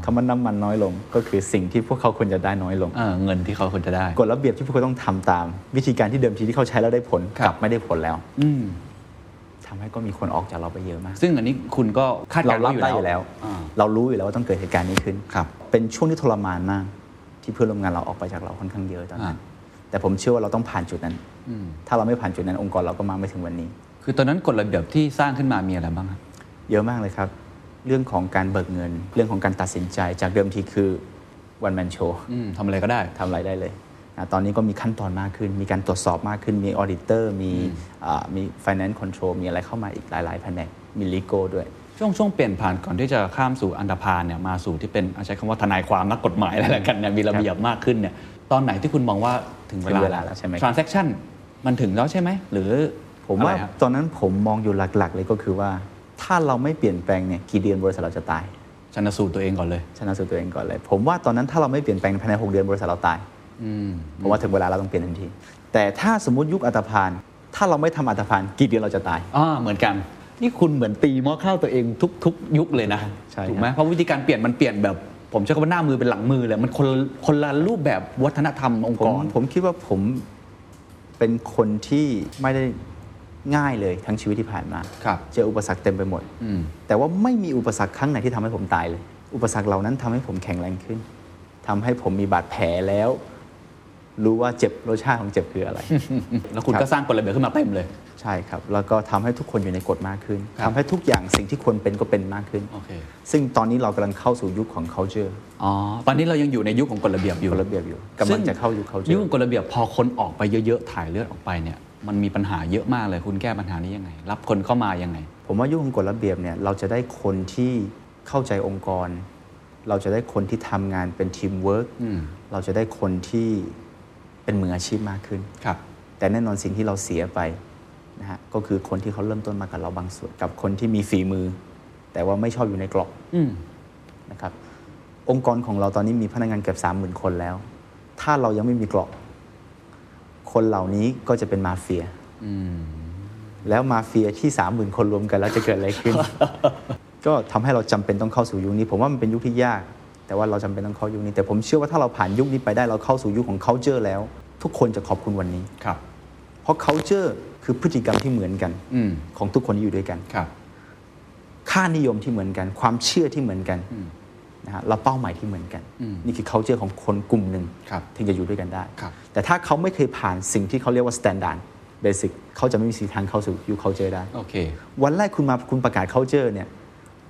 คำว่าน้ำมันน้อยลง ก็คือสิ่งที่พวกเขาควรจะได้น้อยลงเออเงินที่เขาควรจะได้กฎระเบียบที่พวกเขาต้องทำตาม วิธีการที่เดิมทีที่เขาใช้แล้วได้ผลครับกลับไม่ได้ผลแล้ว อืมทำให้ก็มีคนออกจากเราไปเยอะมาก ซึ่งอันนี้คุณก็คาดเราการณ์รับไว้ได้อยู่แล้วอ่าเรารู้อยู่แล้วว่าต้องเกิดเหตุการณ์นี้ขึ้นครับ เป็นช่วงที่ทรมานมาก ที่เพื่อนร่วมงานเราออกไปจากเราค่อนข้างเยอะตอนนั้นอ่าแต่ผมเชื่อว่าเราต้องผ่านจุดนั้น ถ้าเราไม่ผ่านจุดนั้นองค์กรเราก็มาไม่ถึงวันนี้ คือตอนนั้นกฎระเบียบที่สร้างขึ้นมามีอะไรบ้างครับเยอะมากเลยครับ เรื่องของการเบิกเงิน เรื่องของการตัดสินใจจากเดิมทีคือ one man show อืมทำอะไรก็ได้ทำอะไรได้เลยนะตอนนี้ก็มีขั้นตอนมากขึ้น มีการตรวจสอบมากขึ้น มีออดิเตอร์ มีอ่ามี finance control มีอะไรเข้ามาอีกหลาย ๆ แผนก มี legal ด้วย ช่วงช่วงเปลี่ยนผ่านก่อนที่จะข้ามสู่อันดาพานเนี่ยมาสู่ที่เป็นเอาใช้คำว่าทนายความนักกฎหมายอะไรแล้วกันเนี่ยมีระเบียบมากขึ้นเนี่ยตอนไหนที่คุณมองว่าถึงเวถึลางเวลาแล้วใช่ไหมครับ transaction มันถึงแล้วใช่ไหมหรือผมว่าอะไรฮะตอนนั้นผมมองอยู่หลัก ๆ เลยก็คือว่า ถ้าเราไม่เปลี่ยนแปลงเนี่ยกี่เดือนบริษัทเราจะตายชันสูตรตัวเองก่อนเลยชนะสูตรตัวเองก่อนเลย ผมว่าตอนนั้นถ้าเราไม่เปลี่ยนแปลงภายใน 6 เดือนบริษัทเราตายอืมผมว่าถึงเวลาเราต้องเปลี่ยนทันที แต่ถ้าสมมติยุคอัตภานถ้าเราไม่ทำอัตภานกี่เดือนเราจะตายอ่าเหมือนกันนี่คุณเหมือนตีหม้อข้าวตัวเองทุกทุกยุคเลยนะใช่ครับถูกไหมเพราะวิธีการเปลี่ยนมันเปลี่ยนแบบ ผมใช้คำว่าหน้ามือเป็นหลังมือเลยมันคนละคนละรูปแบบวัฒนธรรมองค์ผกมรผมคิดว่าผมเป็นคนที่ไม่ได้ ง่ายเลยทั้งชีวิตที่ผ่านมาครับเจออุปสรรคเต็มไปหมดอืมแต่ว่าไม่มีอุปสรรคครั้งไหนที่ทำให้ผมตายเลย อุปสรรคเหล่านั้นทำให้ผมแข็งแรงขึ้นทำให้ผมมีบาดแผลแล้ว รู้ว่าเจ็บรสชาติของเจ็บคืออะไร แล้วคุณครับก็สร้างกฎระเบียบขึ้นมาเต็มเลย ใช่ครับ แล้วก็ทำให้ทุกคนอยู่ในกฎมากขึ้นครับทำให้ทุกอย่างสิ่งที่ควรเป็นก็เป็นมากขึ้นโอเคซึ่งตอนนี้เรากำลังเข้าสู่ยุคของ culture อ๋อ ตอนนี้เรายังอยู่ในยุคของกฎระเบียบอยู่ กฎระเบียบอยู่กำลังจะเข้ายุค culture ยุคของกฎระเบียบพอคนออกไปเยอะๆ ถ่ายเลือดออกไปเนี่ย มันมีปัญหาเยอะมากเลยคุณแก้ปัญหานี้ยังไง รับคนเข้ามายังไง ผมว่ายุคของกฎระเบียบเนี่ยเราจะได้คนที่เข้าใจองค์กร เราจะได้คนที่ทำงานเป็นทีมเวิร์กอืม เราจะได้คนที่เป็นมืออาชีพมากขึ้น ครับ แต่แน่นอนสิ่งที่เราเสียไปนะฮะก็คือคนที่เขาเริ่มต้นมากับเราบางส่วน กับคนที่มีฝีมือ แต่ว่าไม่ชอบอยู่ในกรอบ อืม นะครับองค์กรของเราตอนนี้มีพนักงานเกือบสามหมื่นคนแล้ว ถ้าเรายังไม่มีกรอบ คนเหล่านี้ก็จะเป็นมาเฟียอืมแล้วมาเฟียที่สามหมื่นคนรวมกันแล้วจะเกิดอะไรขึ้น ก็ทำให้เราจำเป็นต้องเข้าสู่ยุคนี้ ผมว่ามันเป็นยุคที่ยาก แต่ว่าเราจำเป็นต้องเข้ายุคนี้ แต่ผมเชื่อว่าถ้าเราผ่านยุคนี้ไปได้เราเข้าสู่ยุคของ culture แล้ว ทุกคนจะขอบคุณวันนี้ครับ เพราะ culture คือพฤติกรรมที่เหมือนกันอืมของทุกคนที่อยู่ด้วยกันครับ ค่านิยมที่เหมือนกัน ความเชื่อที่เหมือนกัน นะฮะเราเป้าหมายที่เหมือนกันอืมนี่คือ culture ของคนกลุ่มหนึ่งครับที่จะอยู่ด้วยกันได้ครับแต่ถ้าเขาไม่เคยผ่านสิ่งที่เขาเรียกว่า standard basic เขาจะไม่มีสิทธิ์ทางเข้าสู่ยุค culture ได้โอเควันแรกคุณมาคุณประกาศ culture เนี่ย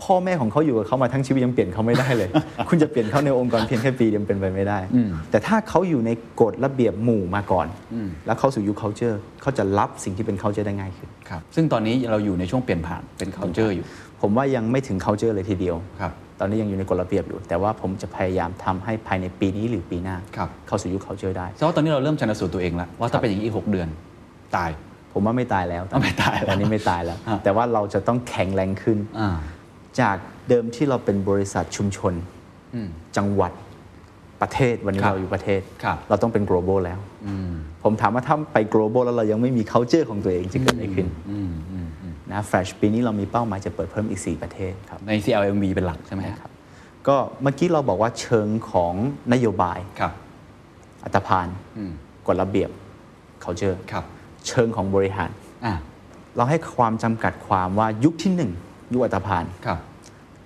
พ่อแม่ของเขาอยู่กับเขามาทั้งชีวิตยังเปลี่ยนเขาไม่ได้เลย คุณจะเปลี่ยนเขาในองค์กรเพียงแค่ปีเดียวเป็นไปไม่ได้อืมแต่ถ้าเขาอยู่ในกฎระเบียบหมู่มาก่อนอืมแล้วเข้าสู่ยุค culture เขาจะรับสิ่งที่เป็น culture ได้ง่ายขึ้นครับซึ่งตอนนี้เราอยู่ในช่วงเปลี่ยนผ่านเป็น culture อยู่ ผมว่ายังไม่ถึง culture เลยทีเดียวครับ ตอนนี้ยังอยู่ในกฎระเบียบอยู่ แต่ว่าผมจะพยายามทำให้ภายในปีนี้หรือปีหน้าครับเข้าสู่ยุค culture ได้เพราะว่าตอนนี้เราเริ่มชันสูตรตัวเองแล้วว่าถ้าเป็นอย่างนี้อีกหกเดือนตาย ผมว่าไม่ตายแล้วอ๋อไม่ตายแล้วตอนนี้ไม่ตายแล้วอะแต่ว่าเราจะต้องแข็งแรงขึ้นอ่าจากเดิมที่เราเป็นบริษัทชุมชนอืมจังหวัดประเทศวันนี้ครับเราอยู่ประเทศครับเราต้องเป็น global แล้วอืมผมถามว่าถ้าไป global แล้วเรายังไม่มี culture ของตัวเองจะเกิดอะไรขึ้น อืมอืมอืมนะ Flash ปีนี้เรามีเป้าหมายจะเปิดเพิ่มอีก 4 ประเทศครับใน CLMV เป็นหลักใช่ไหมครับ ก็เมื่อกี้เราบอกว่าเชิงของนโยบายครับอัตภานอืมกฎระเบียบ culture ครับเชิงของบริหารอ่าเราให้ความจำกัดความว่ายุคที่หนึ่งยุคอัตภานครับ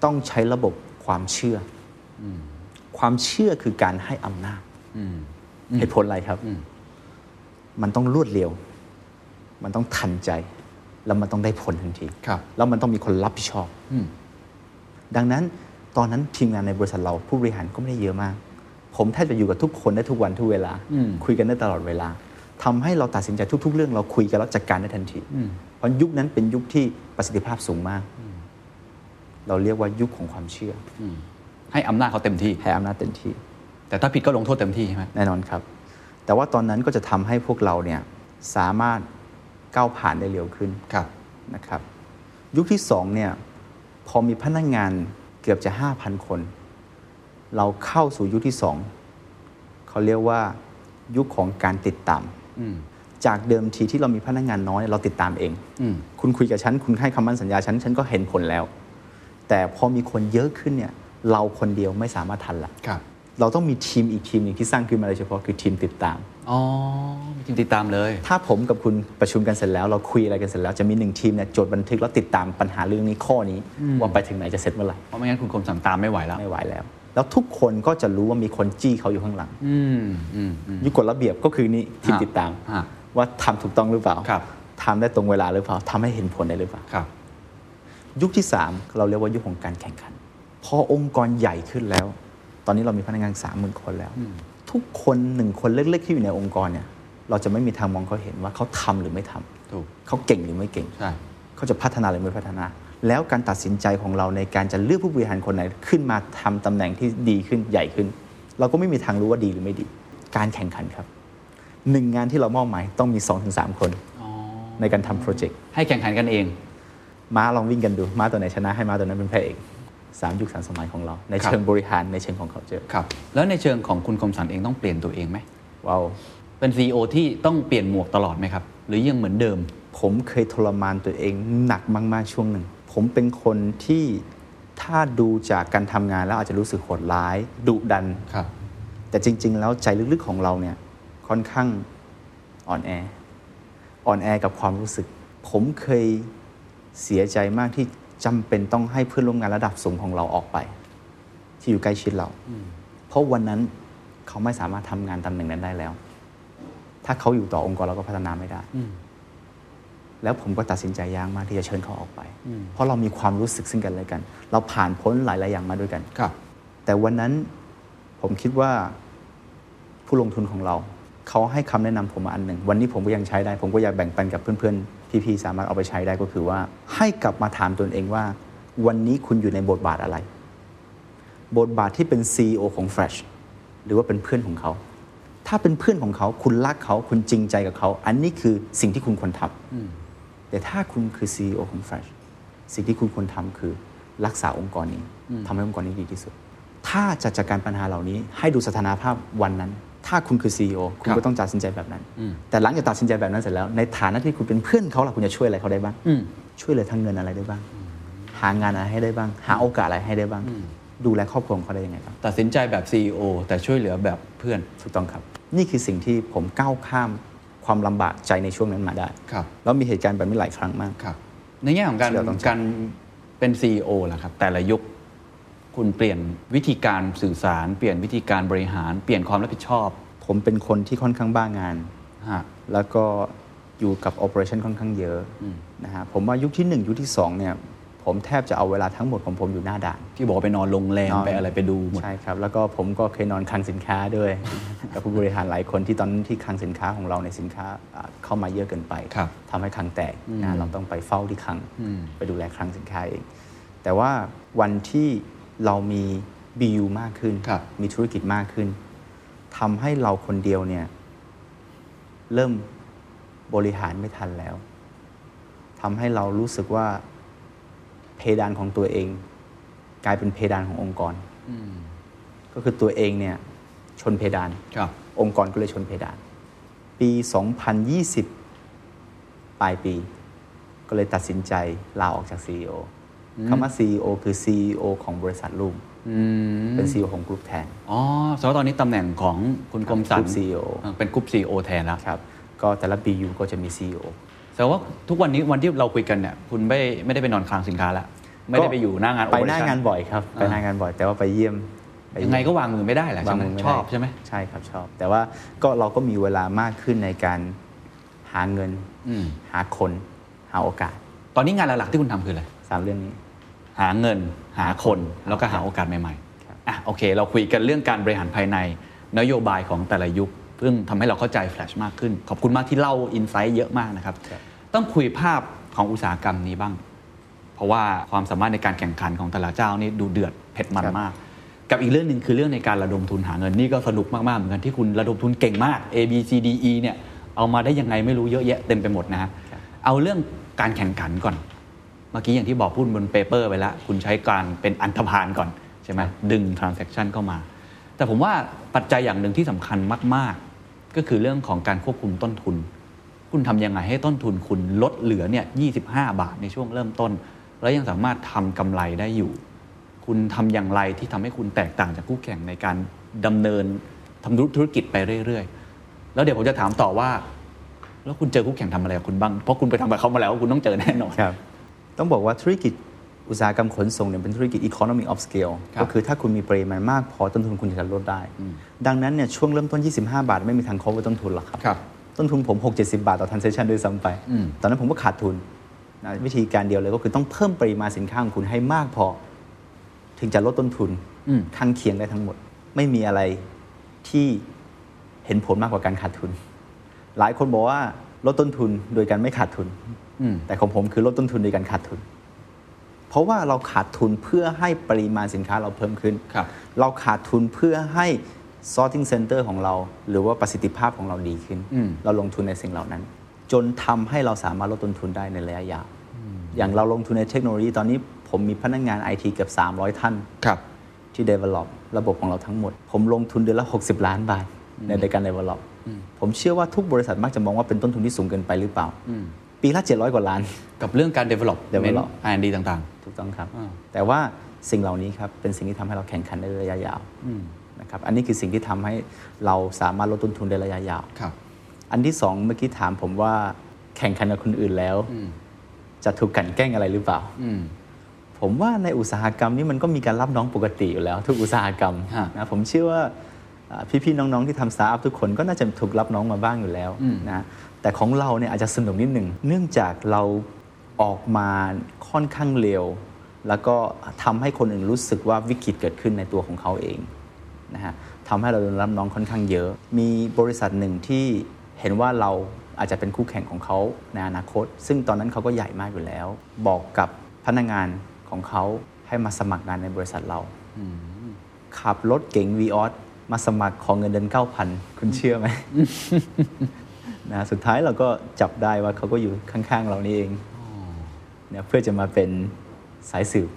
ต้องใช้ระบบความเชื่ออความเชื่อคือการให้อำนาจอืมเหตุผลอะไรครับอืมมันต้องรวดเร็ว มันต้องทันใจ แล้วมันต้องได้ผลทันทีครับแล้วมันต้องมีคนรับผิดชอบอืมดังนั้นตอนนั้นทีมงานในบริษัทเราผู้บริหารก็ไม่ได้เยอะมาก ผมแทบจะอยู่กับทุกคนได้ทุกวันทุกเวลาอืมคุยกันได้ตลอดเวลาทำให้เราตัดสินใจทุก ๆ เรื่องเราคุยกันแล้วจัดการได้ทันทีอืมเพราะยุคนั้นเป็นยุคที่ประสิทธิภาพสูงมาก เราเรียกว่ายุคของความเชื่อให้อำนาจเขาเต็มที่ให้อำนาจเต็มที่ แต่ถ้าผิดก็ลงโทษเต็มที่ใช่ไหมแน่นอนครับ แต่ว่าตอนนั้นก็จะทำให้พวกเราเนี่ยสามารถ ก้าวผ่านได้เร็วขึ้นครับนะครับ ยุคที่สองเนี่ยพอมีพนักงงานเกือบจะ 5,000 คน เราเข้าสู่ยุคที่สองเขาเรียกว่ายุคของการติดตามอืมจากเดิมทีที่เรามีพนักงานน้อยเราติดตามเองอืมคุณคุยกับฉัน คุณให้คำมั่นสัญญาฉัน ฉันก็เห็นผลแล้ว แต่พอมีคนเยอะขึ้นเนี่ย เราคนเดียวไม่สามารถทันละครับเราต้องมีทีมอีกทีมหนึ่งที่สร้างขึ้นมาโดยเฉพาะคือทีมติดตาม อ๋อมีทีมติดตามเลย ถ้าผมกับคุณประชุมกันเสร็จแล้ว เราคุยอะไรกันเสร็จแล้วจะมีหนึ่งทีมเนี่ยจดบันทึกแล้วติดตามปัญหาเรื่องนี้ข้อนี้ ว่าไปถึงไหนจะเสร็จเมื่อไหร่เพราะไม่งั้นคุณคมสันตามไม่ไหวแล้วไม่ไหวแล้ว แล้วทุกคนก็จะรู้ว่ามีคนจี้เขาอยู่ข้างหลังอืมอืมอืมยุคกฎระเบียบก็คือนี่ทีมฮะติดตามฮะว่าทำถูกต้องหรือเปล่าครับทำได้ตรงเวลาหรือเปล่าทำให้เห็นผลได้หรือเปล่าครับยุคที่ 3 เราเรียกว่ายุคของการแข่งขัน พอองค์กรใหญ่ขึ้นแล้ว ตอนนี้เรามีพนักงานสามหมื่นคนแล้ว ทุกคนหนึ่งคนเล็กๆที่อยู่ในองค์กรเนี่ยเราจะไม่มีทางมองเขาเห็นว่าเขาทำหรือไม่ทำถูกเขาเก่งหรือไม่เก่งใช่เขาจะพัฒนาหรือไม่พัฒนา แล้วการตัดสินใจของเราในการจะเลือกผู้บริหารคนไหนขึ้นมาทำตำแหน่งที่ดีขึ้นใหญ่ขึ้น เราก็ไม่มีทางรู้ว่าดีหรือไม่ดี การแข่งขันครับหนึ่งงานที่เรามอบหมายต้องมี 2-3 คนในการทำโปรเจกต์ให้แข่งขันกันเอง ม้าลองวิ่งกันดู ม้าตัวไหนชนะให้ม้าตัวนั้นเป็นพระเอก สามยุคสามสมัยของเรา ในครับเชิงบริหารในเชิงของเขาเจอครับแล้วในเชิงของคุณคมสันเองต้องเปลี่ยนตัวเองไหมว้าวเป็น CEO ที่ต้องเปลี่ยนหมวกตลอดไหมครับ หรือยังเหมือนเดิม ผมเคยทรมานตัวเองหนักมาก ๆ ช่วงหนึ่ง ผมเป็นคนที่ถ้าดูจากการทำงานแล้วอาจจะรู้สึกโหดร้ายดุดันครับแต่จริง ๆ แล้วใจลึกๆของเราเนี่ยค่อนข้างอ่อนแออ่อนแอกับความรู้สึก ผมเคยเสียใจมากที่ จำเป็นต้องให้เพื่อนร่วมงานระดับสูงของเราออกไป ที่อยู่ใกล้ชิดเรา เพราะวันนั้นเขาไม่สามารถทำงานตำแหน่งนั้นได้แล้ว ถ้าเขาอยู่ต่อองค์กรเราก็พัฒนาไม่ได้ แล้วผมก็ตัดสินใจยากมากที่จะเชิญเขาออกไป เพราะเรามีความรู้สึกซึ่งกันและกัน เราผ่านพ้นหลาย ๆ อย่างมาด้วยกันครับ แต่วันนั้นผมคิดว่าผู้ลงทุนของเรา เขาให้คำแนะนำผมมาอันหนึ่ง วันนี้ผมก็ยังใช้ได้ ผมก็อยากแบ่งปันกับเพื่อน ๆ พี่ๆสามารถเอาไปใช้ได้ก็คือว่า ให้กลับมาถามตนเองว่า วันนี้คุณอยู่ในบทบาทอะไร บทบาทที่เป็น CEO ของ Fresh หรือว่าเป็นเพื่อนของเขา ถ้าเป็นเพื่อนของเขา คุณรักเขาคุณจริงใจกับเขา อันนี้คือสิ่งที่คุณควรทำแต่ถ้าคุณคือ CEO ของ Fresh สิ่งที่คุณควรทำคือรักษาองค์กรนี้ทำให้องค์กรนี้ดีที่สุด ถ้าจะจัดการปัญหาเหล่านี้ ให้ดูสถานภาพวันนั้น ถ้าคุณคือ CEO คุณครัก็บต้องตัดสินใจแบบนั้น แต่หลังจากตัดสินใจแบบนั้นเสร็จแล้ว ในฐานะที่คุณเป็นเพื่อนเขาล่ะคุณจะช่วยอะไรเขาได้บ้างอืมช่วยเหลือทางเงินอะไรได้บ้าง หางานอะไรให้ได้บ้าง หาโอกาสอะไรให้ได้บ้าง ดูแลครอบครัวของเขาได้ยังไงบ้างตัดสินใจแบบ CEO แต่ช่วยเหลือแบบเพื่อนถูกต้องครับ นี่คือสิ่งที่ผมก้าวข้ามความลำบากใจในช่วงนั้นมาได้ครับแล้วมีเหตุการณ์แบบนี้หลายครั้งมากครับในแง่ของการที่เราต้องการเป็น CEO ล่ะครับแต่ละยุค คุณเปลี่ยนวิธีการสื่อสาร เปลี่ยนวิธีการบริหาร เปลี่ยนความรับผิดชอบ ผมเป็นคนที่ค่อนข้างบ้างาน ฮะ แล้วก็อยู่กับ operation ค่อนข้างเยอะนะฮะผมว่ายุคที่ 1 ยุคที่ 2 เนี่ย ผมแทบจะเอาเวลาทั้งหมดของผมอยู่หน้าด่าน ที่บอกว่าไปนอนโรงแรมนอน ไปอะไรไปดูหมด ใช่ครับ แล้วก็ผมก็เคยนอนคลังสินค้าด้วย กับผู้บริหารหลายคนที่ตอนนั้นที่คลังสินค้าของเราในสินค้าอ่าเข้ามาเยอะเกินไปครับทำให้คลังแตกนะเราต้องไปเฝ้าที่คลังไปดูแลคลังสินค้าเอง แต่ว่าวันที่ เรามี BU มากขึ้น ครับ มีธุรกิจมากขึ้นทำให้เราคนเดียวเนี่ยเริ่มบริหารไม่ทันแล้วทำให้เรารู้สึกว่าเพดานของตัวเอง กลายเป็นเพดานขององค์กรก็คือตัวเองเนี่ยชนเพดาน ครับ องค์กรก็เลยชนเพดาน ปี 2020 ปลายปี ก็เลยตัดสินใจลาออกจาก CEO คำว่า CEO คือ CEO ของบริษัทลูกเป็น CEO ของกรุ๊ปแทน อ๋อแสดงว่าตอนนี้ตำแหน่งของคุณคมสันกรุ๊ป CEO อ่าเป็นกรุ๊ป CEO แทนแล้วครับ ก็แต่ละ BU ก็จะมี CEO แต่ว่าทุกวันนี้วันที่เราคุยกันเนี่ยคุณไม่ไม่ได้ไปนอนคลังสินค้าแล้วไม่ได้ไปอยู่หน้างานไปหน้า operation งานบ่อยครับไปหน้างานบ่อย แต่ว่าไปเยี่ยมปเยี่ยังไงก็วางมือไม่ได้แหละใช่ไหมวางมืไม่ชได้อบใช่ไหมใช่ครับชอบ แต่ว่าก็เราก็มีเวลามากขึ้นในการหาเงินอืมหาคนหาโอกาส ตอนนี้งานหลักๆที่คุณทำคืออะไรสามเรื่องนี้ หาเงินหาคนแล้วก็หาโอกาสใหม่ครับๆอะโอเค เราคุยกันเรื่องการบริหารภายในนโยบายของแต่ละยุคซึ่งทำให้เราเข้าใจแฟลชมากขึ้น ขอบคุณมากที่เล่าอินไซต์เยอะมากนะครับ ต้องคุยภาพของอุตสาหกรรมนี้บ้าง เพราะว่าความสามารถในการแข่งขันของแต่ละเจ้านี่ดูเดือดเผ็ดมันครับมาก กับอีกเรื่องหนึ่งคือเรื่องในการระดมทุนหาเงินนี่ก็สนุกมากๆเหมือนกันที่คุณระดมทุนเก่งมาก A B C D E เนี่ยเอามาได้ยังไงไม่รู้เยอะแยะเต็มไปหมดนะฮะเอาเรื่องการแข่งขันก่อนเมื่อกี้อย่างที่บอกพูดบน paper ไปแล้ว คุณใช้การเป็นอันธพาลก่อน ใช่ไหมดึง transaction เข้ามา แต่ผมว่าปัจจัยอย่างหนึ่งที่สำคัญมาก ๆ ก็คือเรื่องของการควบคุมต้นทุน คุณทำยังไงให้ต้นทุนคุณลดเหลือเนี่ย25 บาทในช่วงเริ่มต้น แล้วยังสามารถทำกำไรได้อยู่ คุณทำอย่างไรที่ทำให้คุณแตกต่างจากคู่แข่งในการดำเนินทำธุรกิจไปเรื่อย ๆ แล้วเดี๋ยวผมจะถามต่อว่า แล้วคุณเจอคู่แข่งทำอะไรกับคุณบ้าง เพราะคุณไปทำกับเขามาแล้วคุณต้องเจอแน่นอน ต้องบอกว่าธุรกิจอุตสาหกรรมขนส่งเนี่ยเป็นธุรกิจ economy of scale ครับก็คือถ้าคุณมีปริมาณมากพอต้นทุนคุณจะลดได้ ดังนั้นเนี่ยช่วงเริ่มต้น 25 บาท ไม่มีทาง cover ต้นทุนหรอกครับครับต้นทุนผม 6 70 บาทต่อ transaction ด้วยซ้ำไปอืมตอนนั้นผมก็ขาดทุนนะวิธีการเดียวเลยก็คือต้องเพิ่มปริมาณสินค้าของคุณให้มากพอ ถึงจะลดต้นทุนอืมข้างเคียงได้ทั้งหมด ไม่มีอะไรที่เห็นผลมากกว่าการขาดทุน หลายคนบอกว่าลดต้นทุนโดยการไม่ขาดทุนอืม แต่ของผมคือลดต้นทุนโดยการขาดทุน เพราะว่าเราขาดทุนเพื่อให้ปริมาณสินค้าเราเพิ่มขึ้นครับเราขาดทุนเพื่อให้ sorting center ของเรา หรือว่าประสิทธิภาพของเราดีขึ้นอืมเราลงทุนในสิ่งเหล่านั้น จนทำให้เราสามารถลดต้นทุนได้ในระยะยาวอย่างเราลงทุนในเทคโนโลยีตอนนี้ผมมีพนักงานไอทีเกือบ 300 ท่านครับที่ develop ระบบของเราทั้งหมด ผมลงทุนเดือนละ 60 ล้านบาทในการ develop ผมเชื่อว่าทุกบริษัทมักจะมองว่าเป็นต้นทุนที่สูงเกินไปหรือเปล่า ปีละ 700 กว่าล้าน กับเรื่องการ develop develop R&D ต่างถูกต้องครับอ่าแต่ว่าสิ่งเหล่านี้ครับเป็นสิ่งที่ทำให้เราแข่งขันในระยะยาวนะครับอันนี้คือสิ่งที่ทำให้เราสามารถลดต้นทุนในระยะยาวๆครับ อันที่สองเมื่อกี้ถามผมว่าแข่งขันกับคนอื่นแล้ว จะถูกกลันแกล้งอะไรหรือเปล่าอืมผมว่าในอุตสาหกรรมนี้มันก็มีการรับน้องปกติอยู่แล้ว ทุกอุตสาหกรรมฮะนะผมเชื่อว่าอ่าพี่ๆน้องๆที่ทำสตาร์ทอัพทุกคนก็น่าจะถูกรับน้องมาบ้างอยู่แล้วนะ แต่ของเราเนี่ยอาจจะสนุกนิดหนึ่งเนื่องจากเราออกมาค่อนข้างเร็ว แล้วก็ทำให้คนอื่นรู้สึกว่าวิกฤตเกิดขึ้นในตัวของเขาเองนะฮะทำให้เราโดนรับน้องค่อนข้างเยอะ มีบริษัทหนึ่งที่เห็นว่าเราอาจจะเป็นคู่แข่งของเขาในอนาคต ซึ่งตอนนั้นเขาก็ใหญ่มากอยู่แล้ว บอกกับพนักงานของเขาให้มาสมัครงานในบริษัทเราขับรถเก๋งวีออสมาสมัครของเงินเดือน9,000 คุณเชื่อไหม นะสุดท้ายเราก็จับได้ว่าเขาก็อยู่ข้างๆเรานี่เองเนี่ยเพื่อจะมาเป็นสายสืบ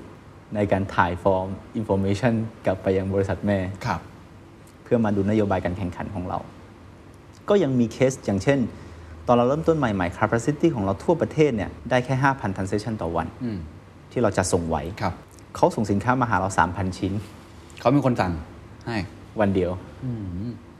ในการถ่ายฟอร์มอินโฟ a t ชันกลับไปยังบริษัทแม่ครับเพื่อมาดูนโยบายการแข่งขันของเรา ก็ยังมีเคสอย่างเช่น ตอนเราเริ่มต้นใหม่ๆ capacity ของเราทั่วประเทศเนี่ยได้แค่ 5,000 transaction ต่อวันอืมที่เราจะส่งไหวครับเขาส่งสินค้ามาหาเรา 3,000 ชิ้น เขาเป็นคนสั่งให้วันเดียว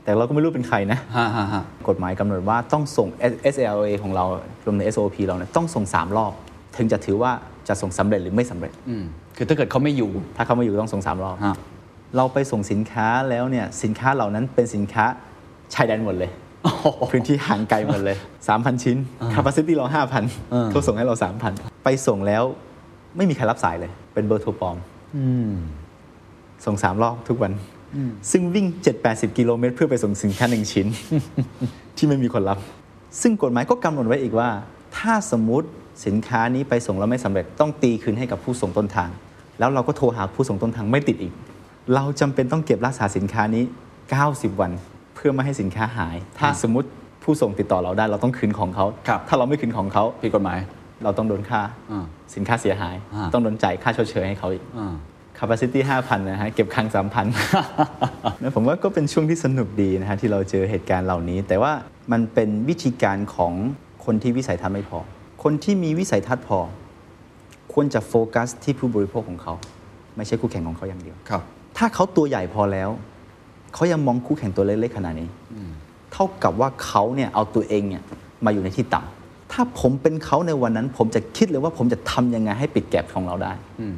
แต่เราก็ไม่รู้เป็นใครนะฮ่าฮ่าฮ่ากฎหมายกำหนดว่าต้องส่ง SLA ของเรารวมใน SOP เราเนี่ยต้องส่ง 3 รอบ ถึงจะถือว่าจะส่งสำเร็จหรือไม่สำเร็จอืมคือถ้าเกิดเขาไม่อยู่ ถ้าเขาไม่อยู่ต้องส่ง3รอบฮะเราไปส่งสินค้าแล้วเนี่ยสินค้าเหล่านั้นเป็นสินค้าชายแดนหมดเลยพื้นที่ห่างไกลหมดเลย 3,000 ชิ้น capacity เรา 5,000เขาส่งให้เรา 3,000 ไปส่งแล้วไม่มีใครรับสายเลย เป็นเบอร์โทรปลอมส่ง3รอบทุกวัน ซึ่งวิ่ง 7-80 กิโลเมตรเพื่อไปส่งสินค้าหนึ่งชิ้น ที่ไม่มีคนรับ ซึ่งกฎหมายก็กำหนดไว้อีกว่า ถ้าสมมุติสินค้านี้ไปส่งแล้วไม่สำเร็จต้องตีคืนให้กับผู้ส่งต้นทาง แล้วเราก็โทรหาผู้ส่งต้นทางไม่ติดอีก เราจำเป็นต้องเก็บรักษาสินค้านี้ 90 วัน เพื่อไม่ให้สินค้าหาย ถ้าสมมติผู้ส่งติดต่อเราได้เราต้องคืนของเขาครับถ้าเราไม่คืนของเขาผิดกฎหมาย เราต้องโดนค่าอ่าสินค้าเสียหายอ่าต้องโดนจ่ายค่าชดเชยให้เขาอีกอ่า capacity 5,000 นะฮะ เก็บคลัง 3,000นะผมว่าก็เป็นช่วงที่สนุกดีนะฮะ ที่เราเจอเหตุการณ์เหล่านี้ แต่ว่ามันเป็นวิธีการของคนที่วิสัยทัศน์ไม่พอ คนที่มีวิสัยทัศน์พอ ควรจะโฟกัสที่ผู้บริโภคของเขา ไม่ใช่คู่แข่งของเขาอย่างเดียวครับ ถ้าเขาตัวใหญ่พอแล้ว เขายังมองคู่แข่งตัวเล็กๆขนาดนี้ เท่ากับว่าเขาเนี่ยเอาตัวเองเนี่ยมาอยู่ในที่ต่ำถ้าผมเป็นเขาในวันนั้น ผมจะคิดเลยว่าผมจะทำยังไงให้ปิดแกลบของเราได้อืม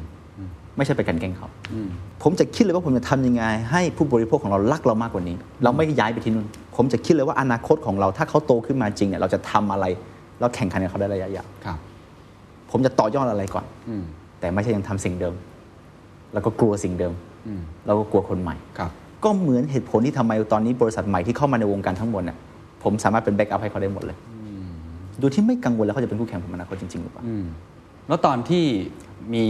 ไม่ใช่ไปกลันแกล้งเขาผมจะคิดเลยว่าผมจะทำยังไง ให้ผู้บริโภคของเรารักเรามากกว่านี้ เราไม่ย้ายไปที่นู่นผมจะคิดเลยว่าอนาคตของเราถ้าเขาโตขึ้นมาจริงเนี่ยเราจะทำอะไรแล้วแข่งขันกับเขาได้ระยะยาวครับผมจะต่อยอดอะไรก่อนอืมแต่ไม่ใช่ยังทำสิ่งเดิม แล้วก็กลัวสิ่งเดิมอืมแล้วก็กลัวคนใหม่ครับ ก็เหมือนเหตุผลที่ทำไมตอนนี้บริษัทใหม่ที่เข้ามาในวงการทั้งหมดเนี่ยผมสามารถเป็นแบ็กอัพให้เขาได้หมดเลยโดยที่ไม่กังวลแล้วเขาจะเป็นคู่แข่งผมในอนาคตจริงๆหรือเปล่าอืมแล้วตอนที่ มี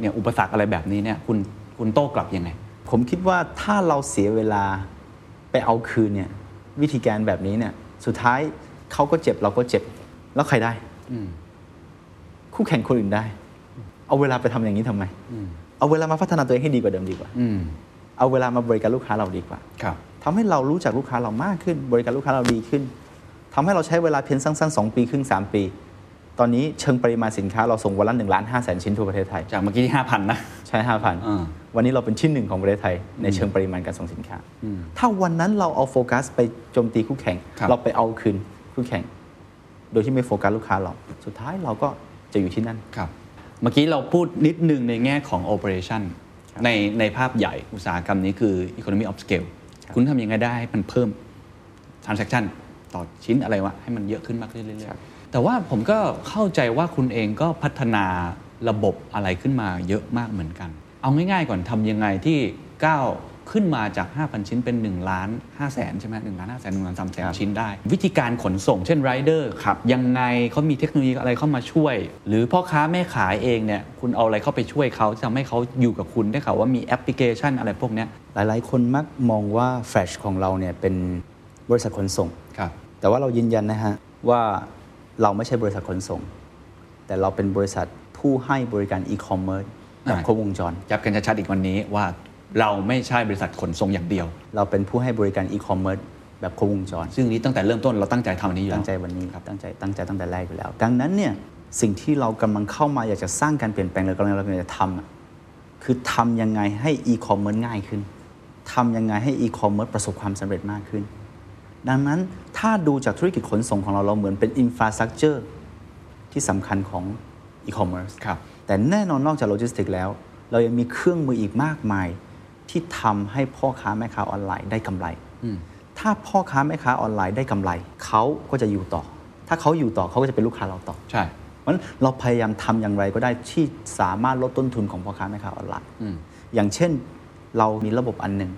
เนี่ยอุปสรรคอะไรแบบนี้เนี่ยคุณคุณโต้กลับยังไง ผมคิดว่าถ้าเราเสียเวลาไปเอาคืนเนี่ยวิธีการแบบนี้เนี่ยสุดท้ายเขาก็เจ็บเราก็เจ็บแล้วใครได้อืมคู่แข่งคนอื่นได้ เอาเวลาไปทำอย่างนี้ทำไมเอาเวลามาพัฒนาตัวเองให้ดีกว่าเดิมดีกว่าอืมเอาเวลามาบริการลูกค้าเราดีกว่าครับทำให้เรารู้จักลูกค้าเรามากขึ้น บริการลูกค้าเราดีขึ้นทำให้เราใช้เวลาเพียงสั้นๆสองปีครึ่งสามปี ตอนนี้เชิงปริมาณสินค้าเราส่งวันละ1ล้าน5แสนชิ้นทั่วประเทศไทย จากเมื่อกี้ที่ห้าพันนะ ใช้ห้าพันอ่าวันนี้เราเป็นที่หนึ่งของประเทศไทย ในเชิงปริมาณการส่งสินค้า ถ้าวันนั้นเราเอาโฟกัสไปโจมตีคู่แข่งครับเราไปเอาคืนคู่แข่ง โดยที่ไม่โฟกัสลูกค้าเรา สุดท้ายเราก็จะอยู่ที่นั่นครับ เมื่อกี้เราพูดนิดนึงในแง่ของ operation ในในภาพใหญ่อุตสาหกรรมนี้คือ economy of scale คุณทำยังไงได้ให้มันเพิ่ม transaction ต่อชิ้นอะไรวะให้มันเยอะขึ้นมากขึ้นเรื่อยๆ แต่ว่าผมก็เข้าใจว่าคุณเองก็พัฒนาระบบอะไรขึ้นมาเยอะมากเหมือนกัน เอาง่าย ๆ ก่อนทำยังไงที่ก้าวขึ้นมาจาก 5,000 ชิ้นเป็น 1 ล้าน5แสนใช่ไหม1ล้าน5แสน1ล้าน3แสนชิ้นได้ วิธีการขนส่งเช่นไรเดอร์ขับ ยังไงเขามีเทคโนโลยีอะไรเข้ามาช่วย หรือพ่อค้าแม่ขายเองเนี่ยคุณเอาอะไรเข้าไปช่วยเขาทำให้เขาอยู่กับคุณได้ข่าวว่ามีแอปพลิเคชันอะไรพวกเนี้ยหลายๆ คนมักมองว่าแฟชของเราเนี่ยเป็นบริษัทขนส่งครับแต่ว่าเรายืนยันนะฮะว่า เราไม่ใช่บริษัทขนส่ง แต่เราเป็นบริษัทผู้ให้บริการอีคอมเมิร์ซแบบอ่าครบวงจรย้ำกันชัดๆอีกวันนี้ว่าเราไม่ใช่บริษัทขนส่งอย่างเดียว เราเป็นผู้ให้บริการอีคอมเมิร์ซแบบครบวงจร ซึ่งนี้ตั้งแต่เริ่มต้นเราตั้งใจทำอันนี้อยู่แล้วตั้งใจวันนี้ครับตั้งใจตั้งใจตั้งแต่แรกอยู่แล้ว ดังนั้นเนี่ยสิ่งที่เรากำลังเข้ามาอยากจะสร้างการเปลี่ยนแปลงเลยกำลังเรากำลังจะทำอะคือทำยังไงให้อีคอมเมิร์ซง่ายขึ้นทำยังไงให้อีคอมเมิร์ซประสบความสำเร็จมากขึ้น ดังนั้นถ้าดูจากธุรกิจขนส่งของเราเราเหมือนเป็น infrastructure ที่สำคัญของอีคอมเมิร์ซครับแต่แน่นอนนอกจากโลจิสติกแล้ว เรายังมีเครื่องมืออีกมากมาย ที่ทำให้พ่อค้าแม่ค้าออนไลน์ได้กำไร ถ้าพ่อค้าแม่ค้าออนไลน์ได้กำไร เขาก็จะอยู่ต่อ ถ้าเขาอยู่ต่อเขาก็จะเป็นลูกค้าเราต่อใช่เพราะฉะนั้นเราพยายามทำอย่างไรก็ได้ที่สามารถลดต้นทุนของพ่อค้าแม่ค้าออนไลน์อย่างเช่นเรามีระบบอันหนึ่ง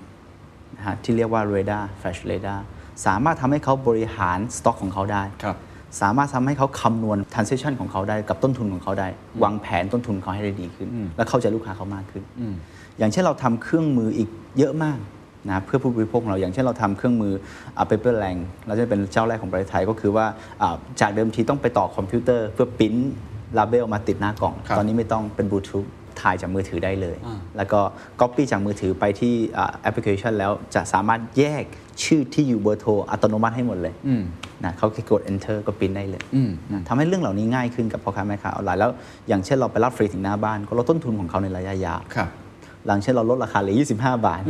นะฮะที่เรียกว่า Radar Flash Radar สามารถทำให้เขาบริหารสต็อกของเขาได้ครับสามารถทำให้เขาคำนวณ transaction ของเขาได้กับต้นทุนของเขาได้ วางแผนต้นทุนเขาให้ได้ดีขึ้น และเข้าใจลูกค้าเขามากขึ้น อย่างเช่นเราทำเครื่องมืออีกเยอะมากนะเพื่อผู้บริโภคของเราอย่างเช่นเราทำเครื่องมืออ่า paperless เราจะเป็นเจ้าแรกของประเทศไทยก็คือว่าอ่าจากเดิมทีต้องไปต่อคอมพิวเตอร์เพื่อ print label มาติดหน้ากล่องครับตอนนี้ไม่ต้องเป็นบลูทูธ ถ่ายจากมือถือได้เลยอ่าแล้วก็ Copy จากมือถือไปที่อ่าแอปพลิเคชันแล้วจะสามารถแยกชื่อที่อยู่เบอร์โทรอัตโนมัติให้หมดเลยนะเขาแค่กด enter ก็ปริ้นได้เลยนะทำให้เรื่องเหล่านี้ง่ายขึ้นกับพ่อค้าแม่ค้าออนไลน์แล้วอย่างเช่นเราไปรับฟรีถึงหน้าบ้าน ก็ลดต้นทุนของเขาในระยะยาวครับหลังเช่นเราลดราคาเหลือ 25 บาท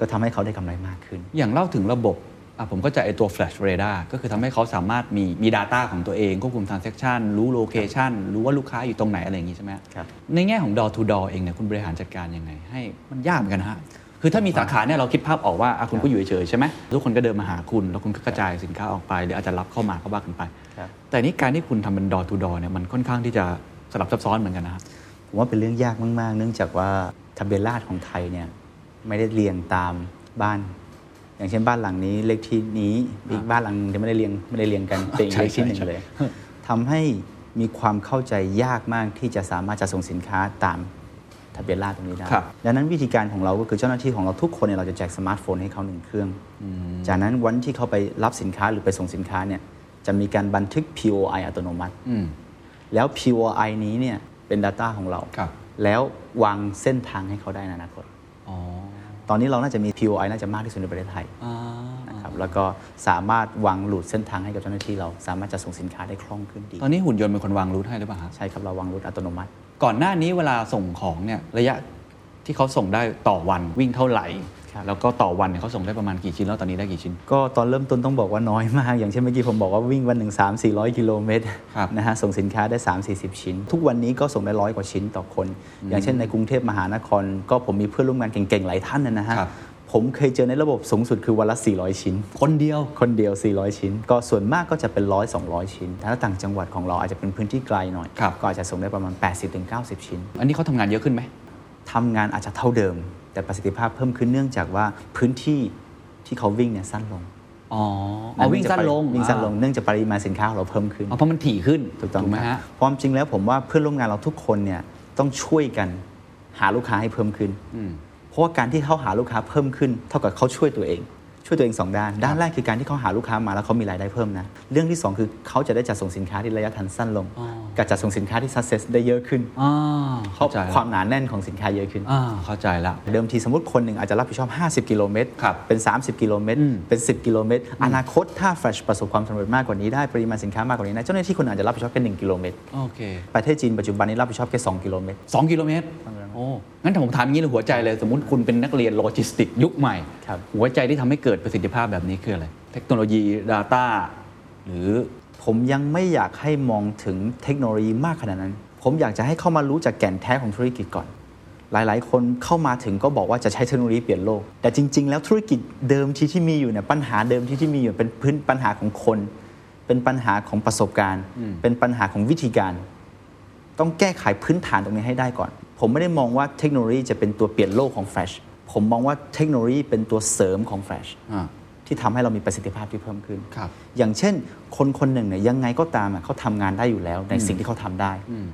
ก็ทำให้เขาได้กำไรมากขึ้น อย่างเล่าถึงระบบอะ ผมก็จะไอตัว Flash Radar ก็คือทำให้เขาสามารถมีมี Data ของตัวเองควบคุม Transaction รู้ Location รู้ว่าลูกค้าอยู่ตรงไหนอะไรอย่างงี้ใช่ไหมครับในแง่ของ Door to Door เองเนี่ยคุณบริหารจัดการยังไง ให้มันยากเหมือนกันนะฮะคือถ้ามีสาขาเนี่ยเราคิดภาพออกว่าอะคุณก็อยู่เฉยๆใช่ไหมทุกคนก็เดินมาหาคุณแล้วคุณก็กระจายสินค้าออกไป หรืออาจจะรับเข้ามาก็ว่ากันไปครับแต่นี่การที่คุณทำเป็น Door to Door เนี่ยมันค่อนข้างที่จะสลับซับซ้อนเหมือนกันนะฮะผมว่าเป็นเรื่องยากมาก ๆ เนื่องจากว่าทะเบียนราษฎร์ของไทยเนี่ยไม่ได้เรียงตามบ้าน อย่างเช่นบ้านหลังนี้เลขที่นี้อีกบ้านหลังนึงจะไม่ได้เรียงไม่ได้เรียงกันเป็นอีกใช่เลขที่หนึ่งใช่เลยทำให้มีความเข้าใจยากมากที่จะสามารถจะส่งสินค้าตามทะเบียนราษฎร์ตรงนี้ได้ครับดังนั้นวิธีการของเราก็คือเจ้าหน้าที่ของเราทุกคนเนี่ยเราจะแจกสมาร์ทโฟนให้เขาหนึ่งเครื่อง จากนั้นวันที่เขาไปรับสินค้าหรือไปส่งสินค้าเนี่ยจะมีการบันทึก POI อัตโนมัติอืมแล้ว POI นี้เนี่ยเป็น Data ของเราครับแล้ววางเส้นทางให้เขาได้ในอนาคตอ๋อ ตอนนี้เราน่าจะมี POI น่าจะมากที่สุดในประเทศไทยอ่านะครับแล้วก็สามารถวางหลุดเส้นทางให้กับเจ้าหน้าที่เราสามารถจะส่งสินค้าได้คล่องขึ้นดี ตอนนี้หุ่นยนต์เป็นคนวางรูทให้หรือเปล่าฮะใช่ครับเราวางหลุดอัตโนมัติ ก่อนหน้านี้เวลาส่งของเนี่ยระยะที่เขาส่งได้ต่อวันวิ่งเท่าไหร่ครับ แล้วก็ต่อวันเนี่ยเขาส่งได้ประมาณกี่ชิ้นแล้วตอนนี้ได้กี่ชิ้น ก็ตอนเริ่มต้นต้องบอกว่าน้อยมาก อย่างเช่นเมื่อกี้ผมบอกว่าวิ่งวันหนึ่งสามสี่ร้อยกิโลเมตรครับนะฮะส่งสินค้าได้ 3 4 0 ชิ้น ทุกวันนี้ก็ส่งได้ร้อยกว่าชิ้นต่อคน อย่างเช่นในกรุงเทพมหานคร ก็ผมมีเพื่อนร่วมงานเก่งๆหลายท่านนะฮะครับผมเคยเจอในระบบสูงสุดคือวันละ 400 ชิ้น คนเดียว คนเดียว 400 ชิ้น ก็ส่วนมากก็จะเป็น 100 200 ชิ้น ถ้าต่างจังหวัดของเราอาจจะเป็นพื้นที่ไกลหน่อยครับก็อาจจะส่งได้ประมาณ 80-90 ชิ้น อันนี้เขาทำงานเยอะขึ้นไหมทำงานอาจจะเท่าเดิม แต่ประสิทธิภาพเพิ่มขึ้นเนื่องจากว่าพื้นที่ที่เขาวิ่งเนี่ยสั้นลงอ๋อเอาวิ่งสั้นลงวิ่งสั้นลงเนื่องจากปริมาณสินค้าของเราเพิ่มขึ้นอ๋อเพราะมันถี่ขึ้นถูกต้องไหมครับฮะความจริงแล้วผมว่าเพื่อนร่วมงานเราทุกคนเนี่ยต้องช่วยกันหาลูกค้าให้เพิ่มขึ้นเพราะว่าการที่เขาหาลูกค้าเพิ่มขึ้น เท่ากับเขาช่วยตัวเอง ช่วยตัวเองสองด้าน ด้านแรกคือการที่เขาหาลูกค้ามาแล้วเขามีรายได้เพิ่มนะ เรื่องที่สองคือเขาจะได้จัดส่งสินค้าที่ระยะทางสั้นลงกับจัดส่งสินค้าที่ success ได้เยอะขึ้นอ่าเพเข้าราะใจละความหนาแน่นของสินค้าเยอะขึ้นอ่าเข้าใจละเดิมทีสมมติคนหนึ่งอาจจะรับผิดชอบ 50 กิโลเมตรครับเป็น 30 กิโลเมตร เป็น 10 กิโลเมตร อนาคตถ้า Flash ประสบความสำเร็จมากกว่านี้ได้ปริมาณสินค้ามากกว่านี้นะเจ้าหน้าที่คนหนึ่งอาจจะรับผิดชอบแค่1กิโลเมตรโอเคประเทศจีนปัจจุบันนี้รับผิดชอบแค่2กิโลเมตรสองกิโลเมตร โอ้งั้นถ้าผมถามอย่างนี้เลยหัวใจเลย สมมติคุณเป็นนักเรียนโลจิสติกยุคใหม่ครับหัวใจที่ทำให้เกิดประสิทธิภาพแบบนี้คืออะไร เทคโนโลยี Data หรือผมยังไม่อยากให้มองถึงเทคโนโลยีมากขนาดนั้น ผมอยากจะให้เข้ามารู้จากแก่นแท้ของธุรกิจก่อน หลาย ๆ คนเข้ามาถึงก็บอกว่าจะใช้เทคโนโลยีเปลี่ยนโลก แต่จริง ๆ แล้วธุรกิจเดิมที่ที่มีอยู่เนี่ยปัญหาเดิมที่ที่มีอยู่เป็นพื้นปัญหาของคน เป็นปัญหาของประสบการณ์ เป็นปัญหาของวิธีการ ต้องแก้ไขพื้นฐานตรงนี้ให้ได้ก่อน ผมไม่ได้มองว่าเทคโนโลยีจะเป็นตัวเปลี่ยนโลกของ Flash ผมมองว่าเทคโนโลยีเป็นตัวเสริมของ Flash อ่าที่ทำให้เรามีประสิทธิภาพที่เพิ่มขึ้นครับอย่างเช่น คนคนหนึ่งเนี่ยยังไงก็ตามอะเขาทำงานได้อยู่แล้ว ในสิ่งที่เขาทำได้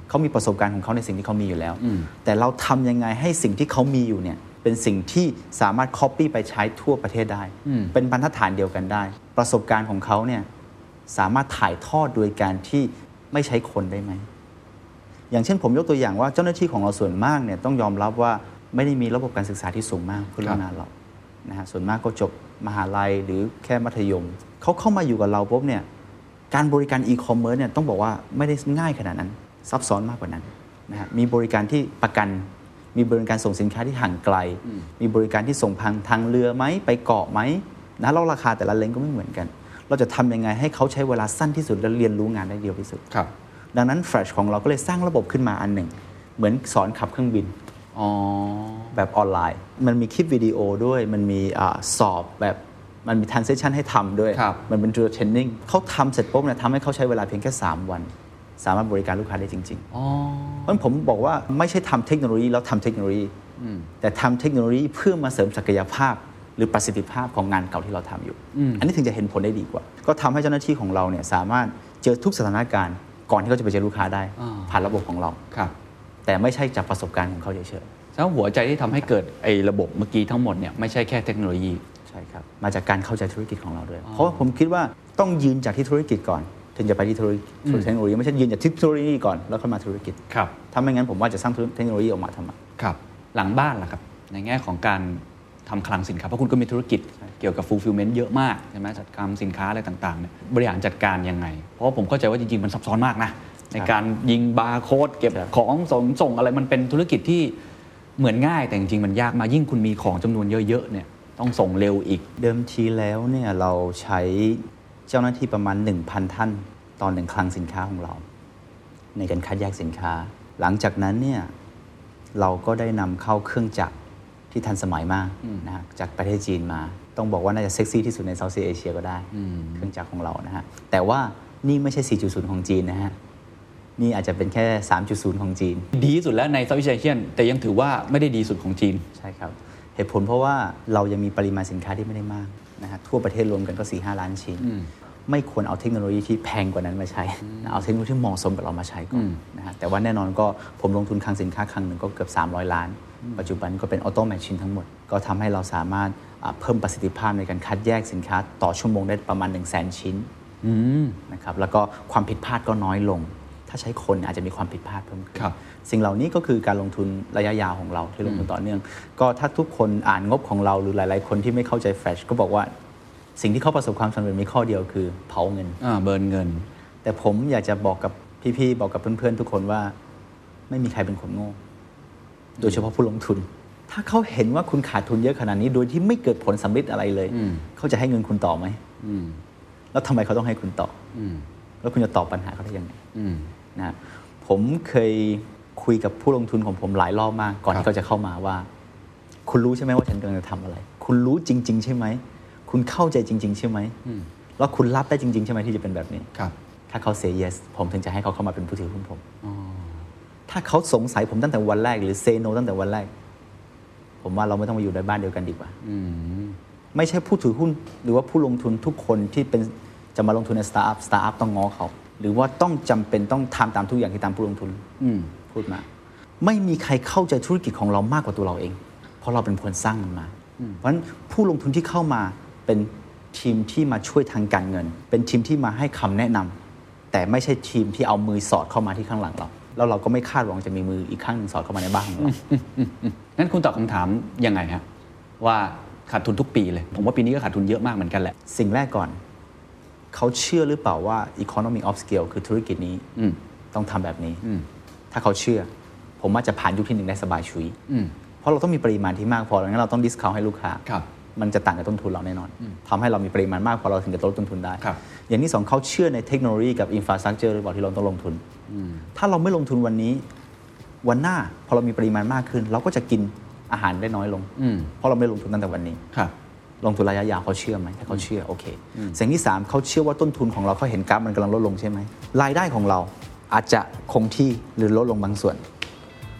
เขามีประสบการณ์ของเขาในสิ่งที่เขามีอยู่แล้ว แต่เราทำยังไงให้สิ่งที่เขามีอยู่เนี่ยเป็นสิ่งที่สามารถ copy ไปใช้ทั่วประเทศได้ เป็นบรรทัดฐานเดียวกันได้ ประสบการณ์ของเขาเนี่ยสามารถถ่ายทอดโดยการที่ไม่ใช้คนได้ไหม อย่างเช่นผมยกตัวอย่างว่าเจ้าหน้าที่ของเราส่วนมากเนี่ยต้องยอมรับว่าไม่ได้มีระบบการศึกษาที่สูงมากเพื่อเรื่องงานเรานะฮะส่วนมากก็จบมหาลัยหรือแค่มัธยม เขาเข้ามาอยู่กับเราปุ๊บเนี่ยการบริการอีคอมเมิร์ซเนี่ยต้องบอกว่าไม่ได้ง่ายขนาดนั้น ซับซ้อนมากกว่านั้นนะฮะมีบริการที่ประกัน มีบริการส่งสินค้าที่ห่างไกล มีบริการที่ส่งทางทางเรือไหมไปเกาะไหมนะแล้วราคาแต่ละเลนก็ไม่เหมือนกัน เราจะทำยังไงให้เขาใช้เวลาสั้นที่สุดและเรียนรู้งานได้เดียวที่สุดครับ ดังนั้น Flash ของเราก็เลยสร้างระบบขึ้นมาอันหนึ่ง เหมือนสอนขับเครื่องบินอ๋อแบบออนไลน์ มันมีคลิปวิดีโอด้วย มันมีอาสอบแบบมันมี transition ให้ทำด้วยครับมันเป็น drill training เขาทำเสร็จปุ๊บเนี่ยทำให้เขาใช้เวลาเพียงแค่ 3 วัน สามารถบริการลูกค้าได้จริงอ๋อๆเพราะฉะนั้นผมบอกว่าไม่ใช่ทำเทคโนโลยีแล้วทำเทคโนโลยีแต่ทำเทคโนโลยีเพื่อมาเสริมศักยภาพหรือประสิทธิภาพของงานเก่าที่เราทำอยู่ อันนี้ถึงจะเห็นผลได้ดีกว่า ก็ทำให้เจ้าหน้าที่ของเราเนี่ยสามารถเจอทุกสถานการณ์ ก่อนที่เขาจะไปเจอลูกค้าได้อ่าผ่านระบบของเราครับ แต่ไม่ใช่จากประสบการณ์ของเขาเฉยแล้วหัวใจที่ทำให้เกิดไอ้ระบบเมื่อกี้ทั้งหมดเนี่ยไม่ใช่แค่เทคโนโลยีๆใช่ครับมาจากการเข้าใจธุรกิจของเราด้วย เพราะว่าผมคิดว่าต้องยืนจากที่ธุรกิจก่อนถึงจะไปที่ธุรกิจเทคโนโลยีไม่ใช่ยืนจากที่เทคโนโลยีก่อนแล้วค่อยมาธุรกิจครับถ้าไม่งั้นผมว่าจะสร้างเทคโนโลยีออกมาทำไมครับ หลังบ้านล่ะครับ ในแง่ของการทำคลังสินค้าเพราะคุณก็มีธุรกิจ เกี่ยวกับ fulfillment เยอะมากใช่ไหมจัดการสินค้าอะไรต่างๆเนี่ยบริหารจัดการยังไง เพราะว่าผมเข้าใจว่าจริงๆ มันซับซ้อนมากนะ ในการยิงบาร์โค้ดเก็บครับของส่งส่งอะไรมันเป็นธุรกิจที่เหมือนง่ายแต่จริงๆ มันยากมากยิ่งคุณมีของจำนวนเยอะๆเนี่ยต้องส่งเร็วอีก เดิมทีแล้วเนี่ยเราใช้เจ้าหน้าที่ประมาณ 1,000 ท่านตอนหนึ่งคลังสินค้าของเรา ในการคัดแยกสินค้า หลังจากนั้นเนี่ยเราก็ได้นำเข้าเครื่องจักรที่ทันสมัยมากนะฮะจากประเทศจีนมา ต้องบอกว่าน่าจะเซ็กซี่ที่สุดในเซาท์อีเอเชียก็ได้เครื่องจักรของเรานะฮะแต่ว่านี่ไม่ใช่ 4.0 ของจีนนะฮะนี่อาจจะเป็นแค่ 3.0 ของจีน ดีที่สุดแล้วในเซาท์อีสเอเชียนแต่ยังถือว่าไม่ได้ดีสุดของจีน ใช่ครับ เหตุผลเพราะว่าเรายังมีปริมาณสินค้าที่ไม่ได้มากนะฮะทั่วประเทศรวมกันก็ 4 5 ล้านชิ้น ไม่ควรเอาเทคโนโลยีที่แพงกว่านั้นมาใช้นะเอาเทคโนโลยีที่เหมาะสมกับเรามาใช้ก่อนนะฮะแต่ว่าแน่นอนก็ผมลงทุนคลังสินค้าครั้งหนึ่งก็เกือบ 300 ล้าน ปัจจุบันก็เป็นออโตแมชชีนทั้งหมด ก็ทำให้เราสามารถอ่า เพิ่มประสิทธิภาพในการคัดแยกสินค้า ต่อชั่วโมงได้ประมาณ 1 0 0 0 0แชิ้นนะครับแล้วก็ความผิดพลาดก็น้อยลง ถ้าใช้คนอาจจะมีความผิดพลาดเพิ่มขึ้นครับสิ่งเหล่านี้ก็คือการลงทุนระยะยาวของเราที่ลงทุนต่อเนื่อง ก็ถ้าทุกคนอ่านงบของเราหรือหลาย ๆ คนที่ไม่เข้าใจแฟชก็บอกว่าสิ่งที่เขาประสบความสำเร็จมีข้อเดียวคือเผาเงินอ่าเบิร์นเงิน แต่ผมอยากจะบอกกับพี่ ๆ บอกกับเพื่อน ๆ ทุกคนว่า ไม่มีใครเป็นคนโง่ โดยเฉพาะผู้ลงทุน ถ้าเขาเห็นว่าคุณขาดทุนเยอะขนาดนี้ โดยที่ไม่เกิดผลสำเร็จอะไรเลย เขาจะให้เงินคุณต่อไหมแล้วทำไมเขาต้องให้คุณต่ออแล้วคุณจะตอบปัญหาเขาได้ยังไงนะผมเคยคุยกับผู้ลงทุนของผมหลายรอบมาก ก่อนครับที่เขาจะเข้ามาว่า คุณรู้ใช่ไหมว่าฉันกำลังจะทำอะไร คุณรู้จริง ๆ ใช่ไหม คุณเข้าใจจริง ๆ ใช่ไหมแล้วคุณรับได้จริง ๆ ใช่ไหมที่จะเป็นแบบนี้ครับ ถ้าเขา say yes ผมถึงจะให้เขาเข้ามาเป็นผู้ถือหุ้นผมถ้าเขาสงสัยผมตั้งแต่วันแรก หรือ say no ตั้งแต่วันแรก ผมว่าเราไม่ต้องมาอยู่ในบ้านเดียวกันดีกว่าไม่ใช่ผู้ถือหุ้น หรือว่าผู้ลงทุนทุกคนที่เป็นจะมาลงทุนในสตาร์ทอัพสตาร์ทอัพต้องง้อเขา หรือว่าต้องจำเป็นต้องทำตามทุกอย่างที่ตามผู้ลงทุนพูดมา ไม่มีใครเข้าใจธุรกิจของเรามากกว่าตัวเราเอง เพราะเราเป็นคนสร้างมันมา เพราะฉะนั้นผู้ลงทุนที่เข้ามาเป็นทีมที่มาช่วยทางการเงิน เป็นทีมที่มาให้คำแนะนำแต่ไม่ใช่ทีมที่เอามือสอดเข้ามาที่ข้างหลังเรา แล้วเราก็ไม่คาดหวังจะมีมืออีกข้างหนึ่งสอดเข้ามาในบ้านของเรา งั้นคุณตอบคำถามยังไงฮะว่าขาดทุนทุกปีเลย ผมว่าปีนี้ก็ขาดทุนเยอะมากเหมือนกันแหละ สิ่งแรกก่อน เขาเชื่อหรือเปล่าว่า economy of scale คือธุรกิจนี้อืมต้องทำแบบนี้ถ้าเขาเชื่อ ผมว่าจะผ่านยุคที่หนึ่งได้สบายชุยอืมเพราะเราต้องมีปริมาณที่มากพอแล้วงั้นเราต้อง discount ให้ลูกค้าครับมันจะต่างกับต้นทุนเราแน่นอนทำให้เรามีปริมาณมากพอเราถึงจะลดต้นทุนได้ครับอย่างที่สองเขาเชื่อในเทคโนโลยีกับ infrastructure หรือเปล่าที่เราต้องลงทุน ถ้าเราไม่ลงทุนวันนี้ วันหน้าพอเรามีปริมาณมากขึ้น เราก็จะกินอาหารได้น้อยลงอืมเพราะเราไม่ลงทุนตั้งแต่วันนี้ครับลงทุนระยะยาวเขาเชื่อไหมถ้าเขาเชื่อโอเคสิ่งที่ 3เขาเชื่อว่าต้นทุนของเราเขาเห็นกราฟมันกำลังลดลงใช่ไหมรายได้ของเราอาจจะคงที่หรือลดลงบางส่วน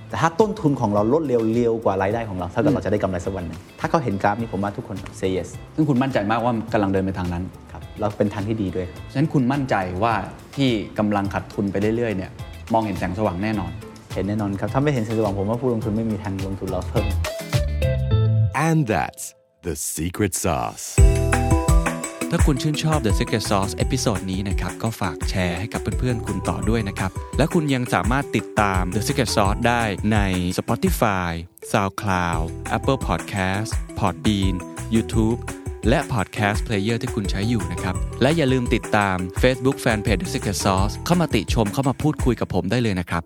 แต่ถ้าต้นทุนของเราลดเร็วเร็วกว่ารายได้ของเราถ้าเกิดเราจะได้กำไรสักวันหนึ่งถ้าเขาเห็นกราฟนี้ผมว่าทุกคน say yes ซึ่งคุณมั่นใจมากว่ากำลังเดินไปทางนั้นครับเราเป็นทางที่ดีด้วยครับฉะนั้นคุณมั่นใจว่าที่กำลังขาดทุนไปเรื่อยๆเนี่ยมองเห็นแสงสว่างแน่นอน เห็นแน่นอนครับ ถ้าไม่เห็นแสงสว่างผมว่าผู้ลงทุนไม่มีทางลงทุนเราเพิ่ม And that's the secret sauce. ถ้าคุณชื่นชอบ The Secret Sauce episode นี้นะครับ ก็ฝากแชร์ให้กับเพื่อนๆ คุณต่อด้วยนะครับ และคุณยังสามารถติดตาม The Secret Sauce ได้ใน Spotify, SoundCloud, Apple Podcast, Podbean, YouTube และ Podcast Player ที่คุณใช้อยู่นะครับ และอย่าลืมติดตาม Facebook Fanpage The Secret Sauce เข้ามาติชมเข้ามาพูดคุยกับผมได้เลยนะครับ